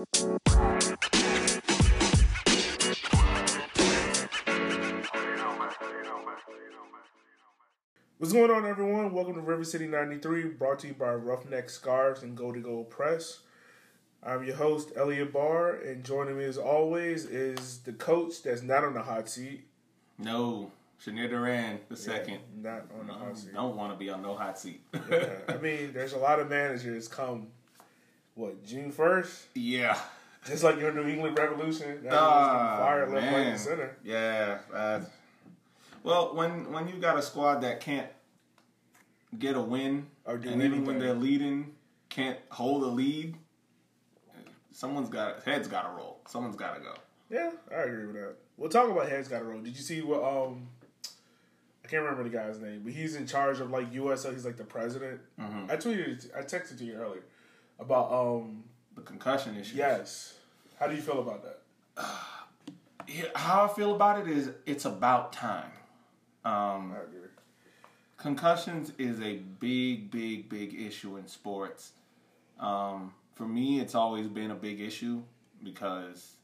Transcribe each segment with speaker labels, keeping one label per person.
Speaker 1: What's going on, everyone? Welcome to River City 93, brought to you by Roughneck Scarves and Go to Go Press. I'm your host, Elliot Barr, and joining me as always is the coach that's not on the hot seat.
Speaker 2: No, Shania Duran the second.
Speaker 1: Not on the hot seat.
Speaker 2: Don't want to be on no hot seat.
Speaker 1: Yeah, I mean, there's a lot of managers come, what, June 1st?
Speaker 2: yeah.
Speaker 1: Just like your New England Revolution. That
Speaker 2: Ah,
Speaker 1: fire left, right, and center.
Speaker 2: Yeah. Uh, well, when when you got a squad that can't get a win,
Speaker 1: Or do
Speaker 2: and even when they're leading, can't hold a lead, someone's got heads got to roll. Someone's got to go.
Speaker 1: Yeah, I agree with that. We'll talk about heads got to roll. Did you see what? Um, I can't remember the guy's name, but he's in charge of like USL. He's like the president.
Speaker 2: Mm-hmm.
Speaker 1: I tweeted, I texted to you earlier about um.
Speaker 2: The concussion issue.
Speaker 1: Yes, how do you feel about that?
Speaker 2: Yeah, How I feel about it is it's about time. Um,
Speaker 1: I agree.
Speaker 2: concussions is a big, big, big issue in sports. Um, for me, it's always been a big issue because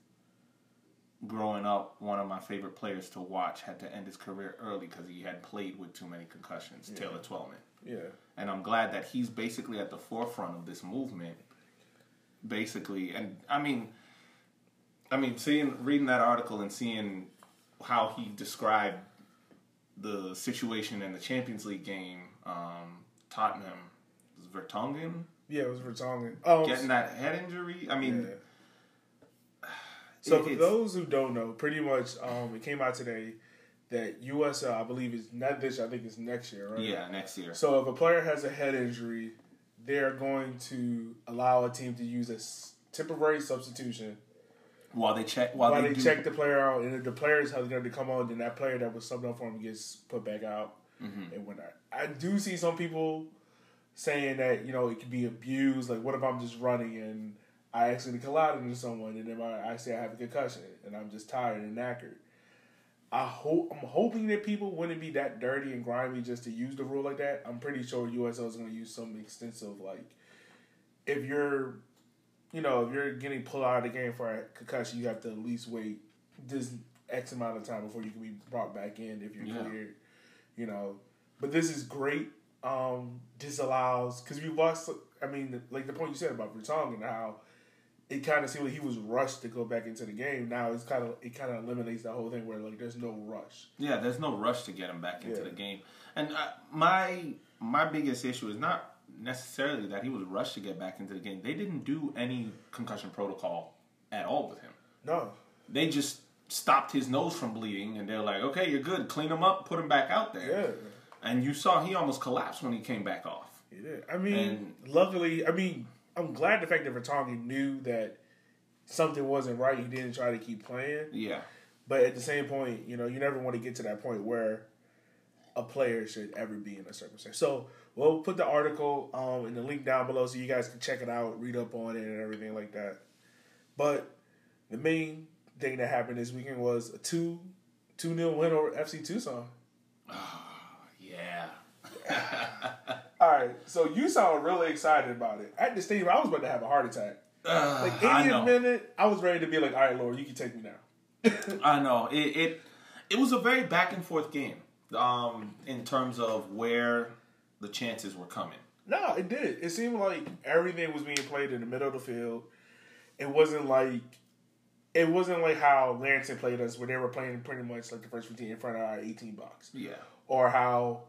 Speaker 2: growing up, one of my favorite players to watch had to end his career early because he had played with too many concussions. Taylor Twellman,
Speaker 1: Yeah,
Speaker 2: and I'm glad that he's basically at the forefront of this movement. Basically, and I mean, I mean, seeing reading that article and seeing how he described the situation in the Champions League game, um, Tottenham, was Vertonghen
Speaker 1: yeah, it was Vertonghen. Oh,
Speaker 2: getting that head injury. I mean,
Speaker 1: yeah. So for those who don't know, pretty much, um, it came out today that USL, I believe, is not this. year, I think it's next year, right?
Speaker 2: yeah, next year.
Speaker 1: So if a player has a head injury, they're going to allow a team to use a temporary substitution
Speaker 2: While they check, while,
Speaker 1: while
Speaker 2: they,
Speaker 1: they
Speaker 2: do,
Speaker 1: check the player out, and if the player is going to come on, then that player that was subbed up for him gets put back out
Speaker 2: Mm-hmm.
Speaker 1: and whatnot. I do see some people saying that you know it could be abused. Like, what if I'm just running and I accidentally collide into someone, and then I, I say I have a concussion and I'm just tired and knackered. I hope I'm hoping that people wouldn't be that dirty and grimy just to use the rule like that. I'm pretty sure USL is going to use some extensive like if you're you know if you're getting pulled out of the game for a concussion, you have to at least wait this X amount of time before you can be brought back in if you're
Speaker 2: Yeah.
Speaker 1: cleared. You know, but this is great. Um, this allows because we lost. I mean, like the point you said about Vertonghen and how it kind of seemed like he was rushed to go back into the game. Now it's kind of it kind of eliminates that whole thing where like there's no rush.
Speaker 2: Yeah, there's no rush to get him back into
Speaker 1: Yeah.
Speaker 2: the game. And uh, my my biggest issue is not necessarily that he was rushed to get back into the game. They didn't do any concussion protocol at all with him.
Speaker 1: No,
Speaker 2: They just stopped his nose from bleeding, and they're like, "Okay, you're good. Clean him up, put him back out there."
Speaker 1: yeah.
Speaker 2: And you saw he almost collapsed when he came back off.
Speaker 1: He did. I mean,
Speaker 2: And-
Speaker 1: luckily, I mean, I'm glad the fact that Vertonghen knew that something wasn't right. He didn't try to keep playing.
Speaker 2: Yeah,
Speaker 1: But at the same point, you know, you never want to get to that point where a player should ever be in a circumstance. So we'll put the article um, in the link down below so you guys can check it out, read up on it, and everything like that. But the main thing that happened this weekend was a two two nil win over FC Tucson.
Speaker 2: yeah.
Speaker 1: All right, so you sound really excited about it. At the stadium, I was about to have a heart attack.
Speaker 2: Uh,
Speaker 1: Like
Speaker 2: I
Speaker 1: minute, I was ready to be like, "All right, Lord, you can take me now."
Speaker 2: I know it, it. It was a very back and forth game, um, in terms of where the chances were coming.
Speaker 1: No, it did. It seemed like everything was being played in the middle of the field. It wasn't like it wasn't like how Lansing played us, where they were playing pretty much like the first fifteen in front of our eighteen box,
Speaker 2: Yeah,
Speaker 1: or how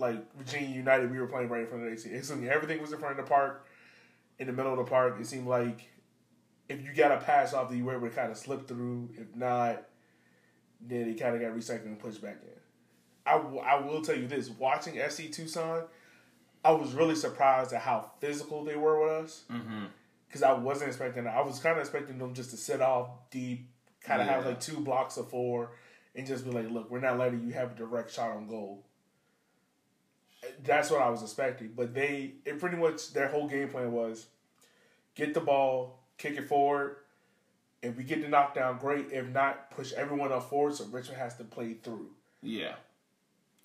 Speaker 1: like Virginia United we were playing right in front of the. It seemed everything was in front of the park, in the middle of the park. It seemed like if you got a pass off, that you were able to kind of slip through. If not, then it kind of got recycled and pushed back in. I, w- I will tell you this: watching FC Tucson, I was really surprised at how physical they were with us.
Speaker 2: mm-hmm.
Speaker 1: Because I wasn't expecting that. I was kind of expecting them just to sit off deep, kind of have like two blocks of four, and just be like, "Look, we're not letting you have a direct shot on goal." That's what I was expecting. But they, it pretty much their whole game plan was get the ball, kick it forward. If we get the knockdown, great. If not, push everyone up forward so Richmond has to play through.
Speaker 2: yeah.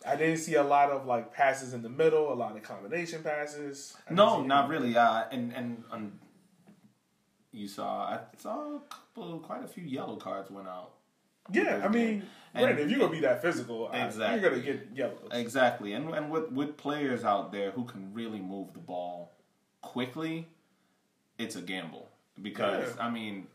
Speaker 1: I didn't see a lot of like passes in the middle, a lot of combination passes.
Speaker 2: No, not really. Uh, and and um, You saw I saw a couple, quite a few yellow cards went out.
Speaker 1: Yeah, I mean,
Speaker 2: And-
Speaker 1: granted, if you're gonna be that physical, I-
Speaker 2: Exactly.
Speaker 1: you're gonna get yellows.
Speaker 2: Exactly, and and with with players out there who can really move the ball quickly, it's a gamble because
Speaker 1: Yeah.
Speaker 2: I mean,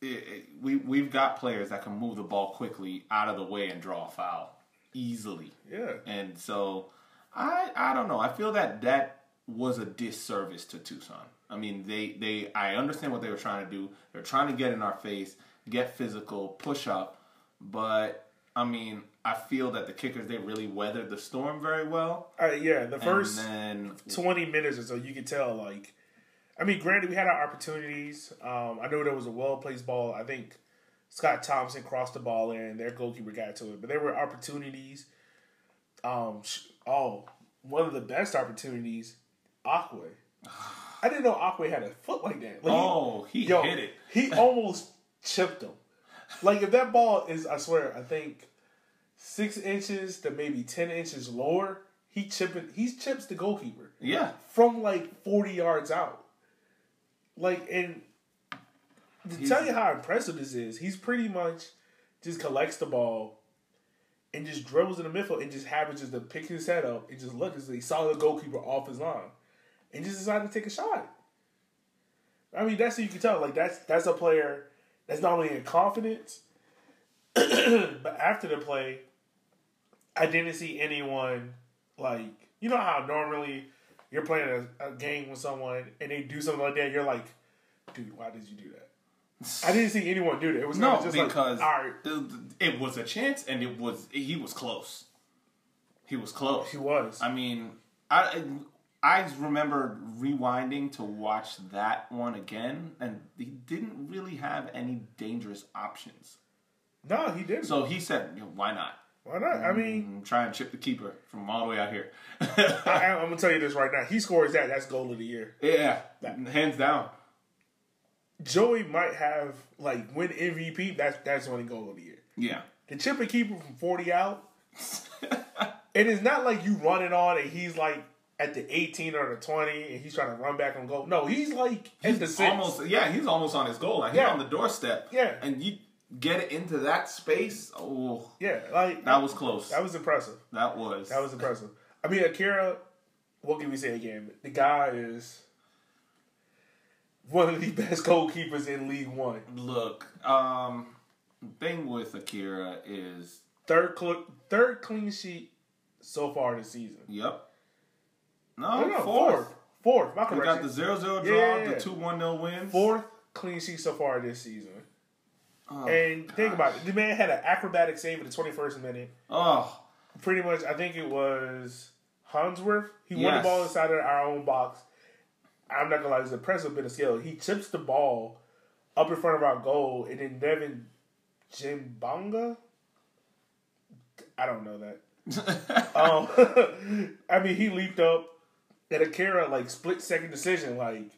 Speaker 2: it, it, we we've got players that can move the ball quickly out of the way and draw a foul easily,
Speaker 1: Yeah,
Speaker 2: and so I I don't know. I feel that that was a disservice to Tucson. I mean, they they I understand what they were trying to do. They're trying to get in our face, get physical, push up, but I mean, I feel that the kickers they really weathered the storm very well.
Speaker 1: uh, yeah. The first
Speaker 2: then
Speaker 1: twenty minutes or so, you could tell. Like, I mean, granted, we had our opportunities. Um, I know there was a well placed ball. I think Scott Thompson crossed the ball in. Their goalkeeper got to it, but there were opportunities. Um, oh, one of the best opportunities, Aquay. I didn't know Aquay had a foot like that. Like, he-
Speaker 2: oh, he
Speaker 1: Yo,
Speaker 2: hit it.
Speaker 1: He almost chipped him. Like if that ball is, I swear, I think six inches to maybe ten inches lower, he chipping. He chips the goalkeeper
Speaker 2: Yeah,
Speaker 1: from like forty yards out. Like and to
Speaker 2: He's-
Speaker 1: tell you how impressive this is, he's pretty much just collects the ball and just dribbles in the midfield and just happens just to pick his head up and just look as he saw the goalkeeper off his line and just decided to take a shot. I mean, that's how you can tell. Like that's that's a player that's not only in confidence, but after the play, I didn't see anyone like you know how normally you're playing a, a game with someone and they do something like that. You're like, dude, why did you do that? I didn't see anyone do that. It was
Speaker 2: no,
Speaker 1: just
Speaker 2: because
Speaker 1: like, all right,
Speaker 2: it, it was a chance, and it was he was close. He was close.
Speaker 1: he was.
Speaker 2: I mean, I I remember rewinding to watch that one again, and he didn't really have any dangerous options.
Speaker 1: no, he didn't.
Speaker 2: So he said, you know, "Why not?
Speaker 1: why not? I mean,
Speaker 2: Mm, Try and chip the keeper from all the way out here."
Speaker 1: I, I'm gonna tell you this right now. He scores that. That's goal of the year.
Speaker 2: yeah, hands down.
Speaker 1: Joey might have like win MVP. That's that's winning goal of the year.
Speaker 2: Yeah,
Speaker 1: The chip and keeper from forty out. and it's not like you running on and he's like at the eighteen or the twenty and he's trying to run back on goal. No, he's like at the
Speaker 2: he's
Speaker 1: six.
Speaker 2: almost yeah, he's almost on his goal line. He's
Speaker 1: Yeah.
Speaker 2: on the doorstep.
Speaker 1: Yeah.
Speaker 2: and you get it into that space. Oh,
Speaker 1: Yeah, like
Speaker 2: that was close.
Speaker 1: that was impressive.
Speaker 2: That was.
Speaker 1: That was impressive. I mean, Akira. What can we say again? The guy is one of the best goalkeepers in League One.
Speaker 2: Look, um, thing with Akira is,
Speaker 1: Third cl- third clean sheet so far this season.
Speaker 2: yep.
Speaker 1: No,
Speaker 2: No,
Speaker 1: no,
Speaker 2: fourth.
Speaker 1: fourth. Fourth. My
Speaker 2: We got the 0-0 draw,
Speaker 1: Yeah,
Speaker 2: the two one 0 wins.
Speaker 1: Fourth clean sheet so far this season.
Speaker 2: Oh,
Speaker 1: And think about it. The man had an acrobatic save in the 21st minute.
Speaker 2: Oh,
Speaker 1: Pretty much, I think it was Hansworth. He won the ball inside of our own box. I'm not gonna lie, it's an impressive bit of skill. He chips the ball up in front of our goal, and then Devin Jimbanga. I don't know that. Um, I mean, he leaped up at Akira like split second decision, like.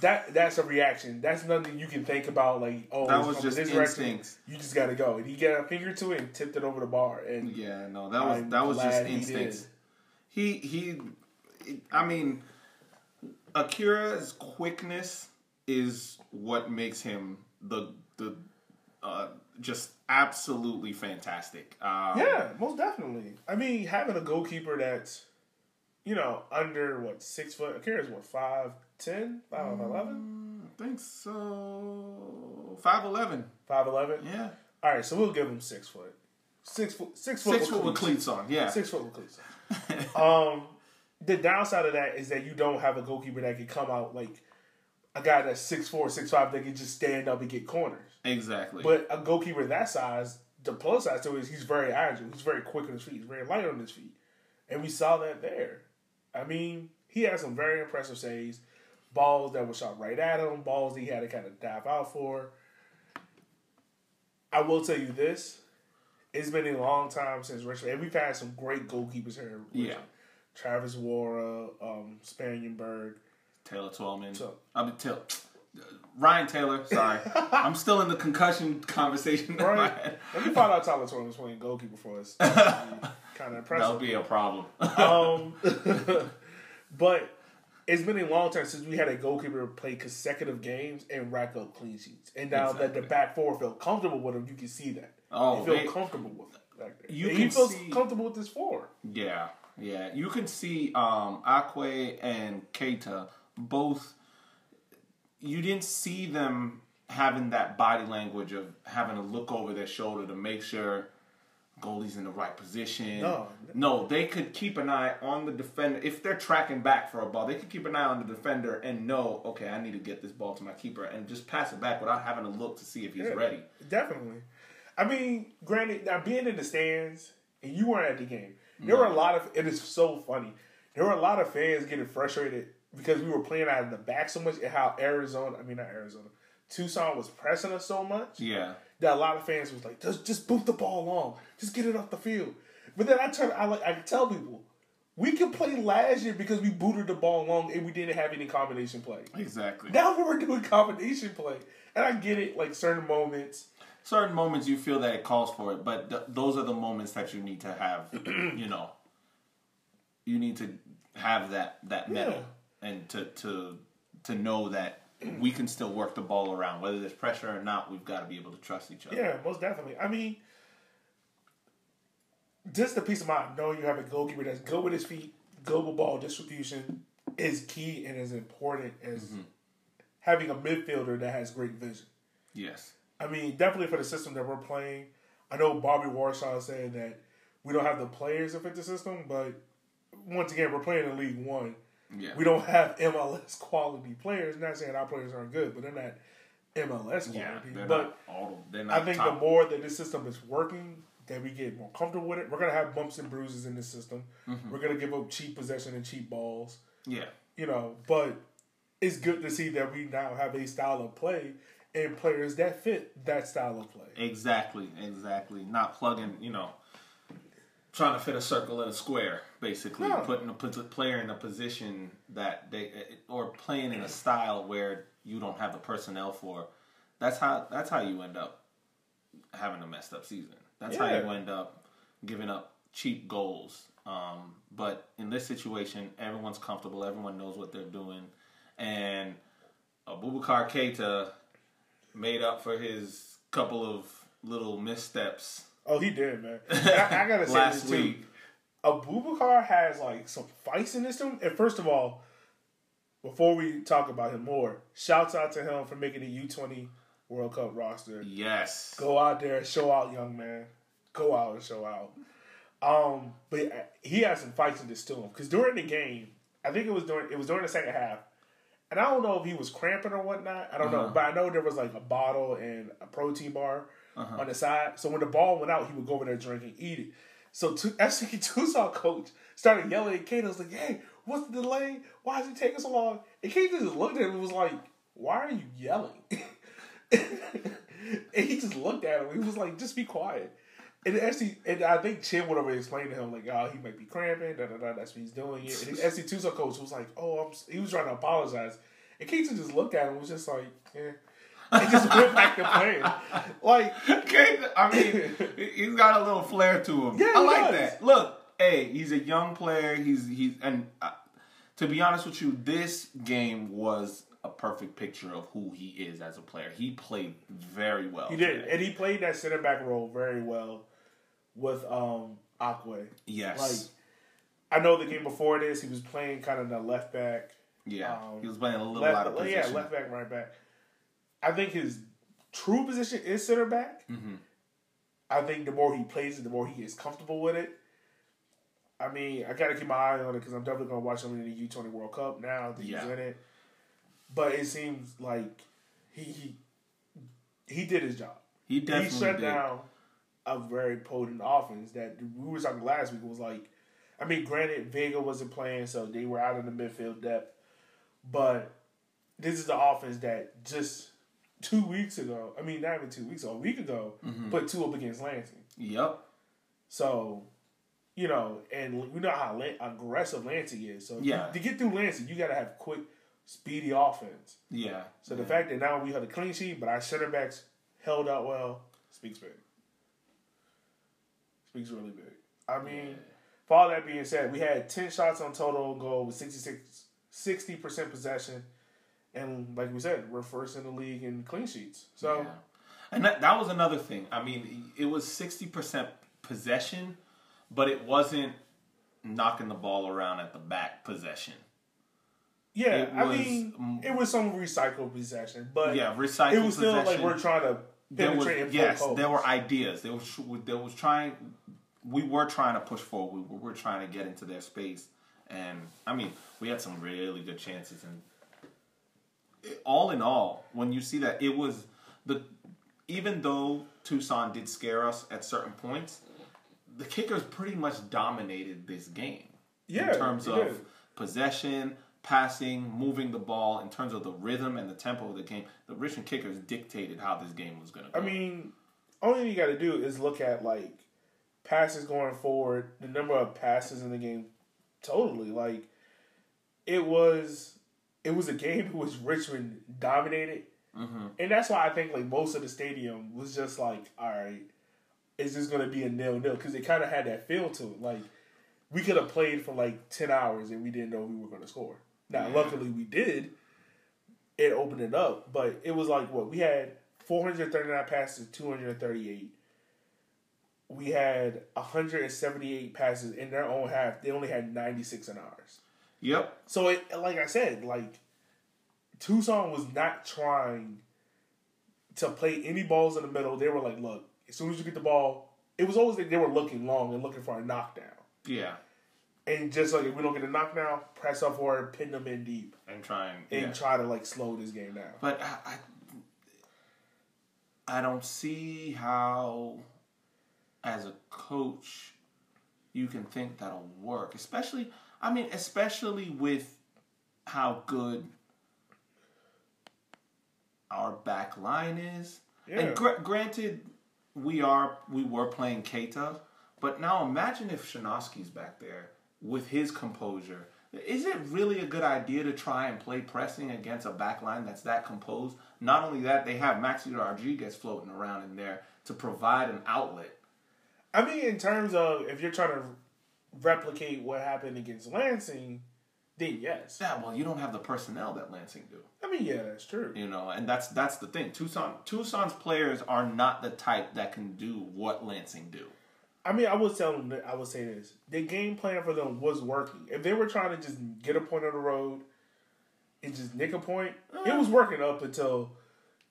Speaker 1: That that's a reaction. That's nothing you can think about. Like, oh,
Speaker 2: That was just instincts.
Speaker 1: You just got to go, and he got a finger to it and tipped it over the bar. And
Speaker 2: yeah, no, that was
Speaker 1: I'm
Speaker 2: that was just
Speaker 1: glad he
Speaker 2: instincts. He he, I mean, Akira's quickness is what makes him the the uh, just absolutely fantastic. Um,
Speaker 1: Yeah, most definitely. I mean, having a goalkeeper that's, you know, under what six foot. Akira's what five ten, five eleven,
Speaker 2: I think so. Five eleven.
Speaker 1: five eleven.
Speaker 2: Yeah.
Speaker 1: All right, so we'll give him six foot, six foot, six foot,
Speaker 2: Six foot with cleats on. Yeah.
Speaker 1: six foot with cleats. on. um, the downside of that is that you don't have a goalkeeper that can come out like a guy that's six four, six five that can just stand up and get corners.
Speaker 2: Exactly.
Speaker 1: But a goalkeeper that size, the plus side to it is he's very agile. He's very quick on his feet. He's very light on his feet. And we saw that there. I mean, he had some very impressive saves. Balls that were shot right at him. Balls he had to kind of dive out for. I will tell you this. It's been a long time since Richmond. And we've had some great goalkeepers here.
Speaker 2: Yeah.
Speaker 1: Travis Worra, um, Spanienberg.
Speaker 2: Taylor Twellman.
Speaker 1: So-
Speaker 2: I mean, Taylor. Ryan Taylor. Sorry, I'm still in the concussion conversation.
Speaker 1: Right. Let me find out Tyler was playing goalkeeper for us. kind of
Speaker 2: That'll be a problem.
Speaker 1: um, but it's been a long time since we had a goalkeeper play consecutive games and rack up clean sheets. And now that the back four felt comfortable with him, you can see that.
Speaker 2: Oh,
Speaker 1: they feel
Speaker 2: they-
Speaker 1: comfortable with it.
Speaker 2: You
Speaker 1: And
Speaker 2: can
Speaker 1: he feels
Speaker 2: see-
Speaker 1: comfortable with this four.
Speaker 2: Yeah, yeah. You can see um Akwe and Keita both. You didn't see them having that body language of having to look over their shoulder to make sure goalie's in the right position.
Speaker 1: No.
Speaker 2: no, they could keep an eye on the defender if they're tracking back for a ball. They could keep an eye on the defender and know, okay, I need to get this ball to my keeper and just pass it back without having to look to see if he's
Speaker 1: Yeah,
Speaker 2: ready.
Speaker 1: Definitely. I mean, granted, now being in the stands and you weren't at the game, there were a lot of. It is so funny. There were a lot of fans getting frustrated because we were playing out in the back so much, and how Arizona, I mean not Arizona, Tucson was pressing us so much
Speaker 2: Yeah.
Speaker 1: That a lot of fans was like, just just boot the ball long, just get it off the field. But then I turn, I like, I tell people, we could play last year because we booted the ball long and we didn't have any combination play.
Speaker 2: Exactly.
Speaker 1: Now we're doing combination play, and I get it, like certain moments.
Speaker 2: certain moments you feel that it calls for it, but th- those are the moments that you need to have. you know, you need to have that that metal and to to to know that we can still work the ball around, whether there's pressure or not. We've got to be able to trust each other.
Speaker 1: Yeah, most definitely. I mean, just the peace of mind knowing you have a goalkeeper that's good with his feet, global ball distribution is key and as important as
Speaker 2: Mm-hmm.
Speaker 1: having a midfielder that has great vision.
Speaker 2: Yes.
Speaker 1: I mean, definitely for the system that we're playing. I know Bobby Warshaw saying that we don't have the players to fit the system, but once again, we're playing in League One.
Speaker 2: Yeah.
Speaker 1: We don't have MLS quality players. Not saying our players aren't good, but they're not MLS quality.
Speaker 2: yeah. They're
Speaker 1: but
Speaker 2: all. They're
Speaker 1: I think
Speaker 2: top.
Speaker 1: the more that this system is working, that we get more comfortable with it. We're gonna have bumps and bruises in this system.
Speaker 2: Mm-hmm.
Speaker 1: We're gonna give up cheap possession and cheap balls,
Speaker 2: Yeah.
Speaker 1: you know. But it's good to see that we now have a style of play and players that fit that style of play.
Speaker 2: Exactly. Exactly. Not plugging. You know. Trying to fit a circle in a square, basically
Speaker 1: No.
Speaker 2: putting a player in a position that they or playing in a style where you don't have the personnel for. That's how that's how you end up having a messed up season. That's how you
Speaker 1: Yeah.
Speaker 2: end up giving up cheap goals. Um, but in this situation, everyone's comfortable. Everyone knows what they're doing, and Abubakar Keita made up for his couple of little missteps
Speaker 1: Oh, he did, man. I, I gotta say this too.
Speaker 2: week.
Speaker 1: Abubakar has like some fights in this team. And first of all, before we talk about him more, shouts out to him for making the U twenty World Cup roster.
Speaker 2: Yes.
Speaker 1: Go out there, and show out, young man. Go out and show out. Um, but he had some fights in this too. Because during the game, I think it was during it was during the second half, and I don't know if he was cramping or whatnot. I don't know,
Speaker 2: Uh-huh.
Speaker 1: but I know there was like a bottle and a protein bar
Speaker 2: Uh-huh.
Speaker 1: on the side. So when the ball went out, he would go over there, drink, and eat it. So to, FC Tucson coach started yelling at Kate. I was like, "Hey, what's the delay? Why is it taking so long?" And Kate just looked at him and was like, "Why are you yelling?" and he just looked at him. He was like, "Just be quiet." And actually, and I think Chin would have explained to him like, "Oh, he might be cramping. Da da da. That's what he's doing." It. And the FC Tucson coach was like, "Oh, I'm." He was trying to apologize, and Keaton just looked at him. and Was just like, "Yeah." And just went back to playing. Like,
Speaker 2: Okay, I mean, he's got a little flair to him.
Speaker 1: Yeah,
Speaker 2: I like
Speaker 1: does.
Speaker 2: that. Look, hey, he's a young player. He's he's and uh, to be honest with you, this game was a perfect picture of who he is as a player. He played very well.
Speaker 1: He did,
Speaker 2: today.
Speaker 1: and he played that center back role very well with um Aquay.
Speaker 2: Yes.
Speaker 1: Like, I know the game before this, he was playing kind of the left back,
Speaker 2: yeah.
Speaker 1: um,
Speaker 2: he was playing a little
Speaker 1: left,
Speaker 2: out of
Speaker 1: yeah, left back, right back. I think his true position is center back.
Speaker 2: Mhm.
Speaker 1: I think the more he plays it, the more he gets comfortable with it. I mean, I gotta keep my eye on it because I'm definitely gonna watch him in the U Twenty World Cup now that
Speaker 2: Yeah.
Speaker 1: he's in it. But it seems like he he he did his job.
Speaker 2: He definitely
Speaker 1: he shut
Speaker 2: did.
Speaker 1: down a very potent offense that we were talking last week. Was like, I mean, granted, Vega wasn't playing, so they were out in the midfield depth. But this is the offense that just two weeks ago, I mean, not even two weeks, a week ago,
Speaker 2: Mm-hmm.
Speaker 1: put two up against Lansing.
Speaker 2: Yep.
Speaker 1: So, you know, and we know how aggressive Lansing is. So,
Speaker 2: Yeah.
Speaker 1: to get through Lansing, you got to have quick, speedy offense.
Speaker 2: Yeah.
Speaker 1: So the fact that now we had a clean sheet, but our center backs held out well, speaks big. Speaks really big. I mean, for all that being said, we had ten shots on total goal with 66, sixty percent possession, and like we said, we're first in the league in clean sheets. So.
Speaker 2: Yeah. And that, that was another thing. I mean, it was 60% possession, but it wasn't knocking the ball around at the back possession.
Speaker 1: Yeah,
Speaker 2: It
Speaker 1: I mean, it was some recycled possession, but
Speaker 2: Yeah, recycled
Speaker 1: it was still like we're trying to
Speaker 2: There was,
Speaker 1: penetrate and poke
Speaker 2: yes,
Speaker 1: holes.
Speaker 2: there were ideas. There was there was trying. We were trying to push forward. We were, we were trying to get into their space, and I mean, we had some really good chances. And all in all, when you see that, it was the even though Tucson did scare us at certain points, the kickers pretty much dominated this game
Speaker 1: Yeah,
Speaker 2: in terms of
Speaker 1: did.
Speaker 2: possession, passing, moving the ball, in terms of the rhythm and the tempo of the game. The Richmond kickers dictated how this game was going to go.
Speaker 1: I mean, only thing you got to do is look at like passes going forward, the number of passes in the game, totally. Like it was, it was a game in which Richmond dominated,
Speaker 2: Mm-hmm.
Speaker 1: and that's why I think like most of the stadium was just like, all right, is this going to be a nil nil? Because it kind of had that feel to it. Like we could have played for like ten hours and we didn't know we were going to score. Now,
Speaker 2: Yeah.
Speaker 1: luckily we did. It opened it up, but it was like what we had 439 passes, 238. We had 178 passes in their own half. They only had 96 in ours.
Speaker 2: Yep.
Speaker 1: So, it, like I said, like Tucson was not trying to play any balls in the middle. They were like, look, as soon as you get the ball, it was always like they were looking long and looking for a knockdown.
Speaker 2: Yeah.
Speaker 1: And just like if we don't get a knockdown, press up forward, pin them in deep,
Speaker 2: And trying.
Speaker 1: and
Speaker 2: Yeah.
Speaker 1: try to like slow this game down.
Speaker 2: But I, I, I don't see how, as a coach, you can think that'll work. Especially, I mean, especially with how good our back line is.
Speaker 1: Yeah.
Speaker 2: And gr- granted, we are we were playing Keita, but now imagine if Shanosky's back there with his composure. Is it really a good idea to try and play pressing against a back line that's that composed? Not only that, they have Maxi Rodriguez floating around in there to provide an outlet.
Speaker 1: I mean, in terms of if you're trying to replicate what happened against Lansing, then yes.
Speaker 2: Yeah, well, you don't have the personnel that Lansing do.
Speaker 1: I mean, yeah, that's true.
Speaker 2: You know, and that's that's the thing. Tucson Tucson's players are not the type that can do what Lansing do.
Speaker 1: I mean, I would tell them. that- I would say this: the game plan for them was working. If they were trying to just get a point on the road and just nick a point, it eh. was working up until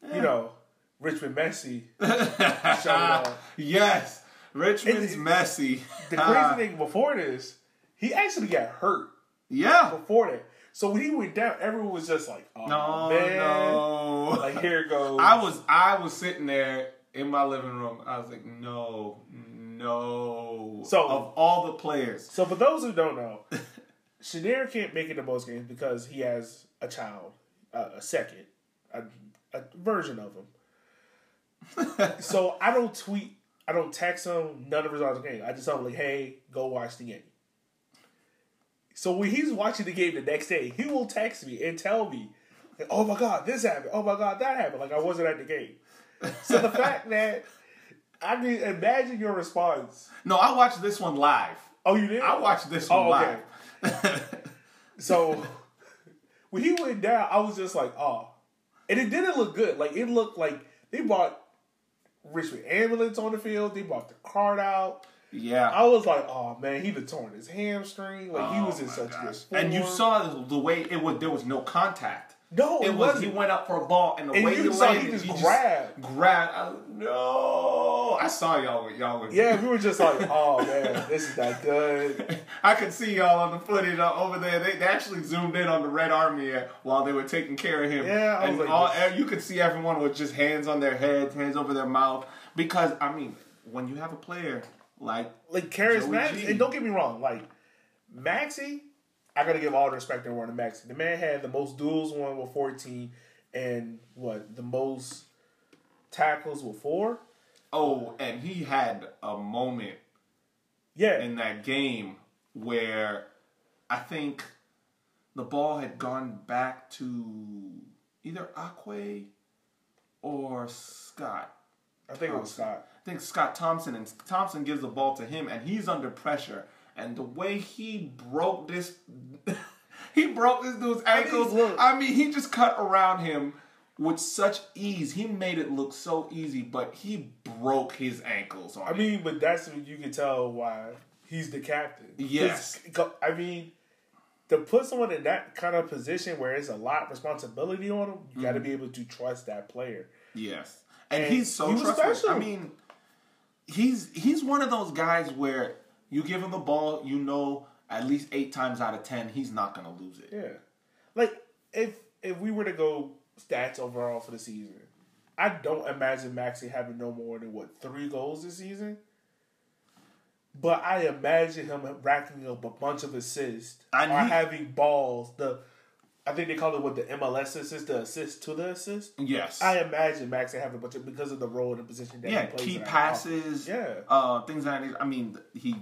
Speaker 1: you eh. know Richmond Messi showed up.
Speaker 2: Yes, Richmond's messy.
Speaker 1: The crazy thing before this, he actually got hurt
Speaker 2: Yeah.
Speaker 1: before that. So when he went down, everyone was just like, "Oh
Speaker 2: No,
Speaker 1: man!"
Speaker 2: no.
Speaker 1: Like here it goes.
Speaker 2: I was I was sitting there in my living room. I was like, no, no.
Speaker 1: So-
Speaker 2: of all the players,
Speaker 1: So for those who don't know, Shanair can't make it to most games because he has a child, uh, a second, a, a version of him. so I don't tweet, I don't text him none of the results of the game. I just tell him like, "Hey, go watch the game." So when he's watching the game the next day, he will text me and tell me, like, "Oh my god, this happened! Oh my god, that happened!" Like I wasn't at the game. So the fact that I mean, imagine your response.
Speaker 2: no, I watched this one live.
Speaker 1: Oh, you did?
Speaker 2: I watched this oh, one
Speaker 1: Oh, okay.
Speaker 2: live.
Speaker 1: So when he went down, I was just like, oh. And it didn't look good. Like it looked like they brought Richmond ambulance on the field. They brought the cart out.
Speaker 2: yeah.
Speaker 1: I was like, oh man, he'd have torn his hamstring. Like he was in
Speaker 2: Oh,
Speaker 1: such
Speaker 2: gosh.
Speaker 1: good form.
Speaker 2: And you saw the, the way it was. There was no contact.
Speaker 1: No,
Speaker 2: It
Speaker 1: it,
Speaker 2: was.
Speaker 1: wasn't.
Speaker 2: He went up for a ball, and the
Speaker 1: And
Speaker 2: way
Speaker 1: you
Speaker 2: he
Speaker 1: saw he
Speaker 2: landed,
Speaker 1: just grabbed.
Speaker 2: grabbed. I no, I saw y'all. Y'all were.
Speaker 1: yeah, we were just like, oh man, this is not good.
Speaker 2: I could see y'all on the footage uh, over there. They, they actually zoomed in on the Red Army uh, while they were taking care of him.
Speaker 1: Yeah, I was
Speaker 2: and
Speaker 1: like,
Speaker 2: all, you could see everyone with just hands on their heads, hands over their mouth. Because I mean, when you have a player like
Speaker 1: Like charismatic, and don't get me wrong, like Maxi, I gotta give all the respect and to Maxi. The man had the most duels won with fourteen, and what the most tackles with four.
Speaker 2: oh, and he had a moment
Speaker 1: Yeah,
Speaker 2: in that game where I think the ball had gone back to either Akwe or Scott.
Speaker 1: I think it was Scott.
Speaker 2: I think Scott Thompson and Thompson gives the ball to him and he's under pressure and the way he broke this he broke this dude's ankles. I mean, he just cut around him with such ease. He made it look so easy, but he broke his ankles on
Speaker 1: I
Speaker 2: it.
Speaker 1: mean, but that's when you can tell why he's the captain.
Speaker 2: Yes.
Speaker 1: I mean, to put someone in that kind of position where it's a lot of responsibility on him, you got to mm-hmm. be able to trust that player.
Speaker 2: Yes, and,
Speaker 1: And
Speaker 2: he's so
Speaker 1: he
Speaker 2: trustworthy.
Speaker 1: special.
Speaker 2: I mean, he's he's one of those guys where you give him the ball, you know, at least eight times out of ten, he's not going to lose it.
Speaker 1: Yeah, like if if we were to go stats overall for the season, I don't imagine Maxie having no more than what three goals this season. But I imagine him racking up a bunch of assists
Speaker 2: And
Speaker 1: or
Speaker 2: he-
Speaker 1: having balls. The I think they call it what the MLS assist, the assist to the assist.
Speaker 2: Yes,
Speaker 1: I imagine Maxie having a bunch of because of the role and the position that
Speaker 2: yeah,
Speaker 1: he plays.
Speaker 2: key passes,
Speaker 1: Yeah.
Speaker 2: uh, things like that. I mean, he,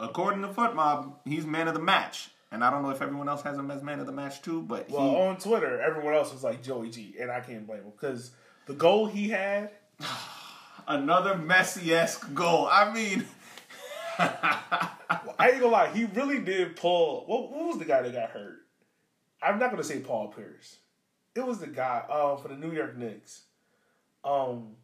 Speaker 2: according to FotMob, he's man of the match, and I don't know if everyone else has him as man of the match too, but
Speaker 1: Well,
Speaker 2: he,
Speaker 1: on Twitter, everyone else was like Joey G, and I can't blame him because the goal he had.
Speaker 2: another Messi esque goal. I mean,
Speaker 1: I ain't gonna lie, he really did pull. What, what was the guy that got hurt? I'm not gonna say Paul Pierce. It was the guy um, for the New York Knicks. Um,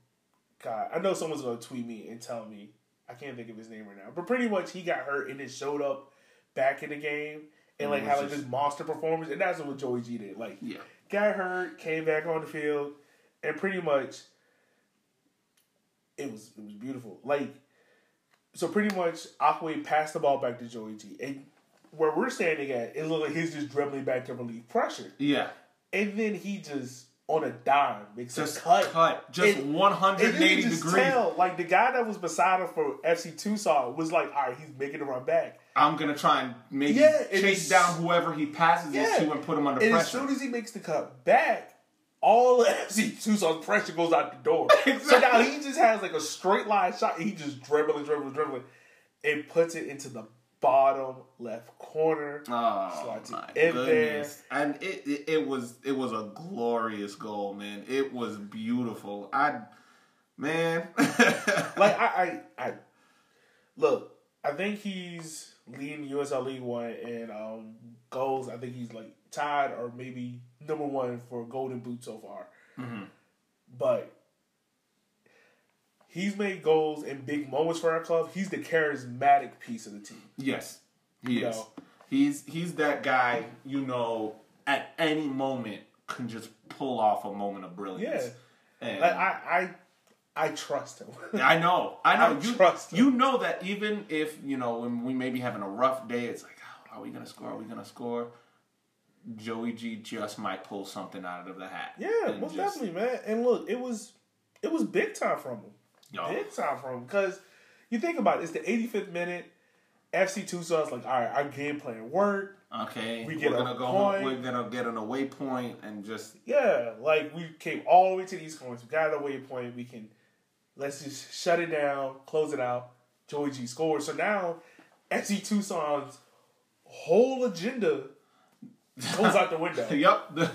Speaker 1: God, I know someone's gonna tweet me and tell me I can't think of his name right now, but pretty much he got hurt and then showed up back in the game and like
Speaker 2: it
Speaker 1: had like this monster performance, and that's what Joey G did. Like,
Speaker 2: yeah,
Speaker 1: got hurt, came back on the field, and pretty much it was it was beautiful. Like so pretty much Aquay passed the ball back to Joey G. And where we're standing at, it looked like he's just dribbling back to relieve pressure.
Speaker 2: yeah,
Speaker 1: And then he just on a dime makes
Speaker 2: just
Speaker 1: a cut.
Speaker 2: cut, just
Speaker 1: And-
Speaker 2: one
Speaker 1: And
Speaker 2: hundred
Speaker 1: you
Speaker 2: eighty
Speaker 1: can just
Speaker 2: degrees.
Speaker 1: tell, like the guy that was beside him for FC Tucson was like, all right, he's making a run back.
Speaker 2: I'm gonna try and maybe
Speaker 1: Yeah,
Speaker 2: chase down whoever he passes
Speaker 1: Yeah.
Speaker 2: it to and put him under
Speaker 1: And as soon as he makes the cut back, all of FC Tucson's pressure goes out the door. So now he just has like a straight line shot. He just dribbling, dribbling, dribbling, and puts it into the bottom left corner.
Speaker 2: Oh my
Speaker 1: in
Speaker 2: goodness! And it, it it was it was a glorious goal, man. It was beautiful. I man,
Speaker 1: Like I, I, I look. I think he's leading USL League One in um, goals. I think he's like tied or maybe number one for Golden Boot so far.
Speaker 2: Mm-hmm.
Speaker 1: But he's made goals in big moments for our club. He's the charismatic piece of the team.
Speaker 2: yes, he
Speaker 1: You
Speaker 2: is.
Speaker 1: know.
Speaker 2: He's he's that guy. You know, at any moment can just pull off a moment of brilliance.
Speaker 1: Yeah.
Speaker 2: And
Speaker 1: Like I, I, I trust him.
Speaker 2: I know, I know.
Speaker 1: I
Speaker 2: you
Speaker 1: trust him.
Speaker 2: you know that even if you know when we may be having a rough day, it's like, oh, are we gonna score? Are we gonna score? Joey G just might pull something out of the hat.
Speaker 1: yeah, most
Speaker 2: just-
Speaker 1: definitely, man. And look, it was, it was big time from him.
Speaker 2: Yo.
Speaker 1: Big time from him because you think about it, it's the 85th minute. FC Tucson's like, all right, our game plan worked.
Speaker 2: Okay,
Speaker 1: We get a
Speaker 2: gonna go.
Speaker 1: point.
Speaker 2: Home, we're gonna get an away point and just
Speaker 1: Yeah, like we came all the way to the East Coast. We got a waypoint. We can let's just shut it down, close it out. Joey G scored. So now FC Tucson's whole agenda goes out the window.
Speaker 2: yep. The,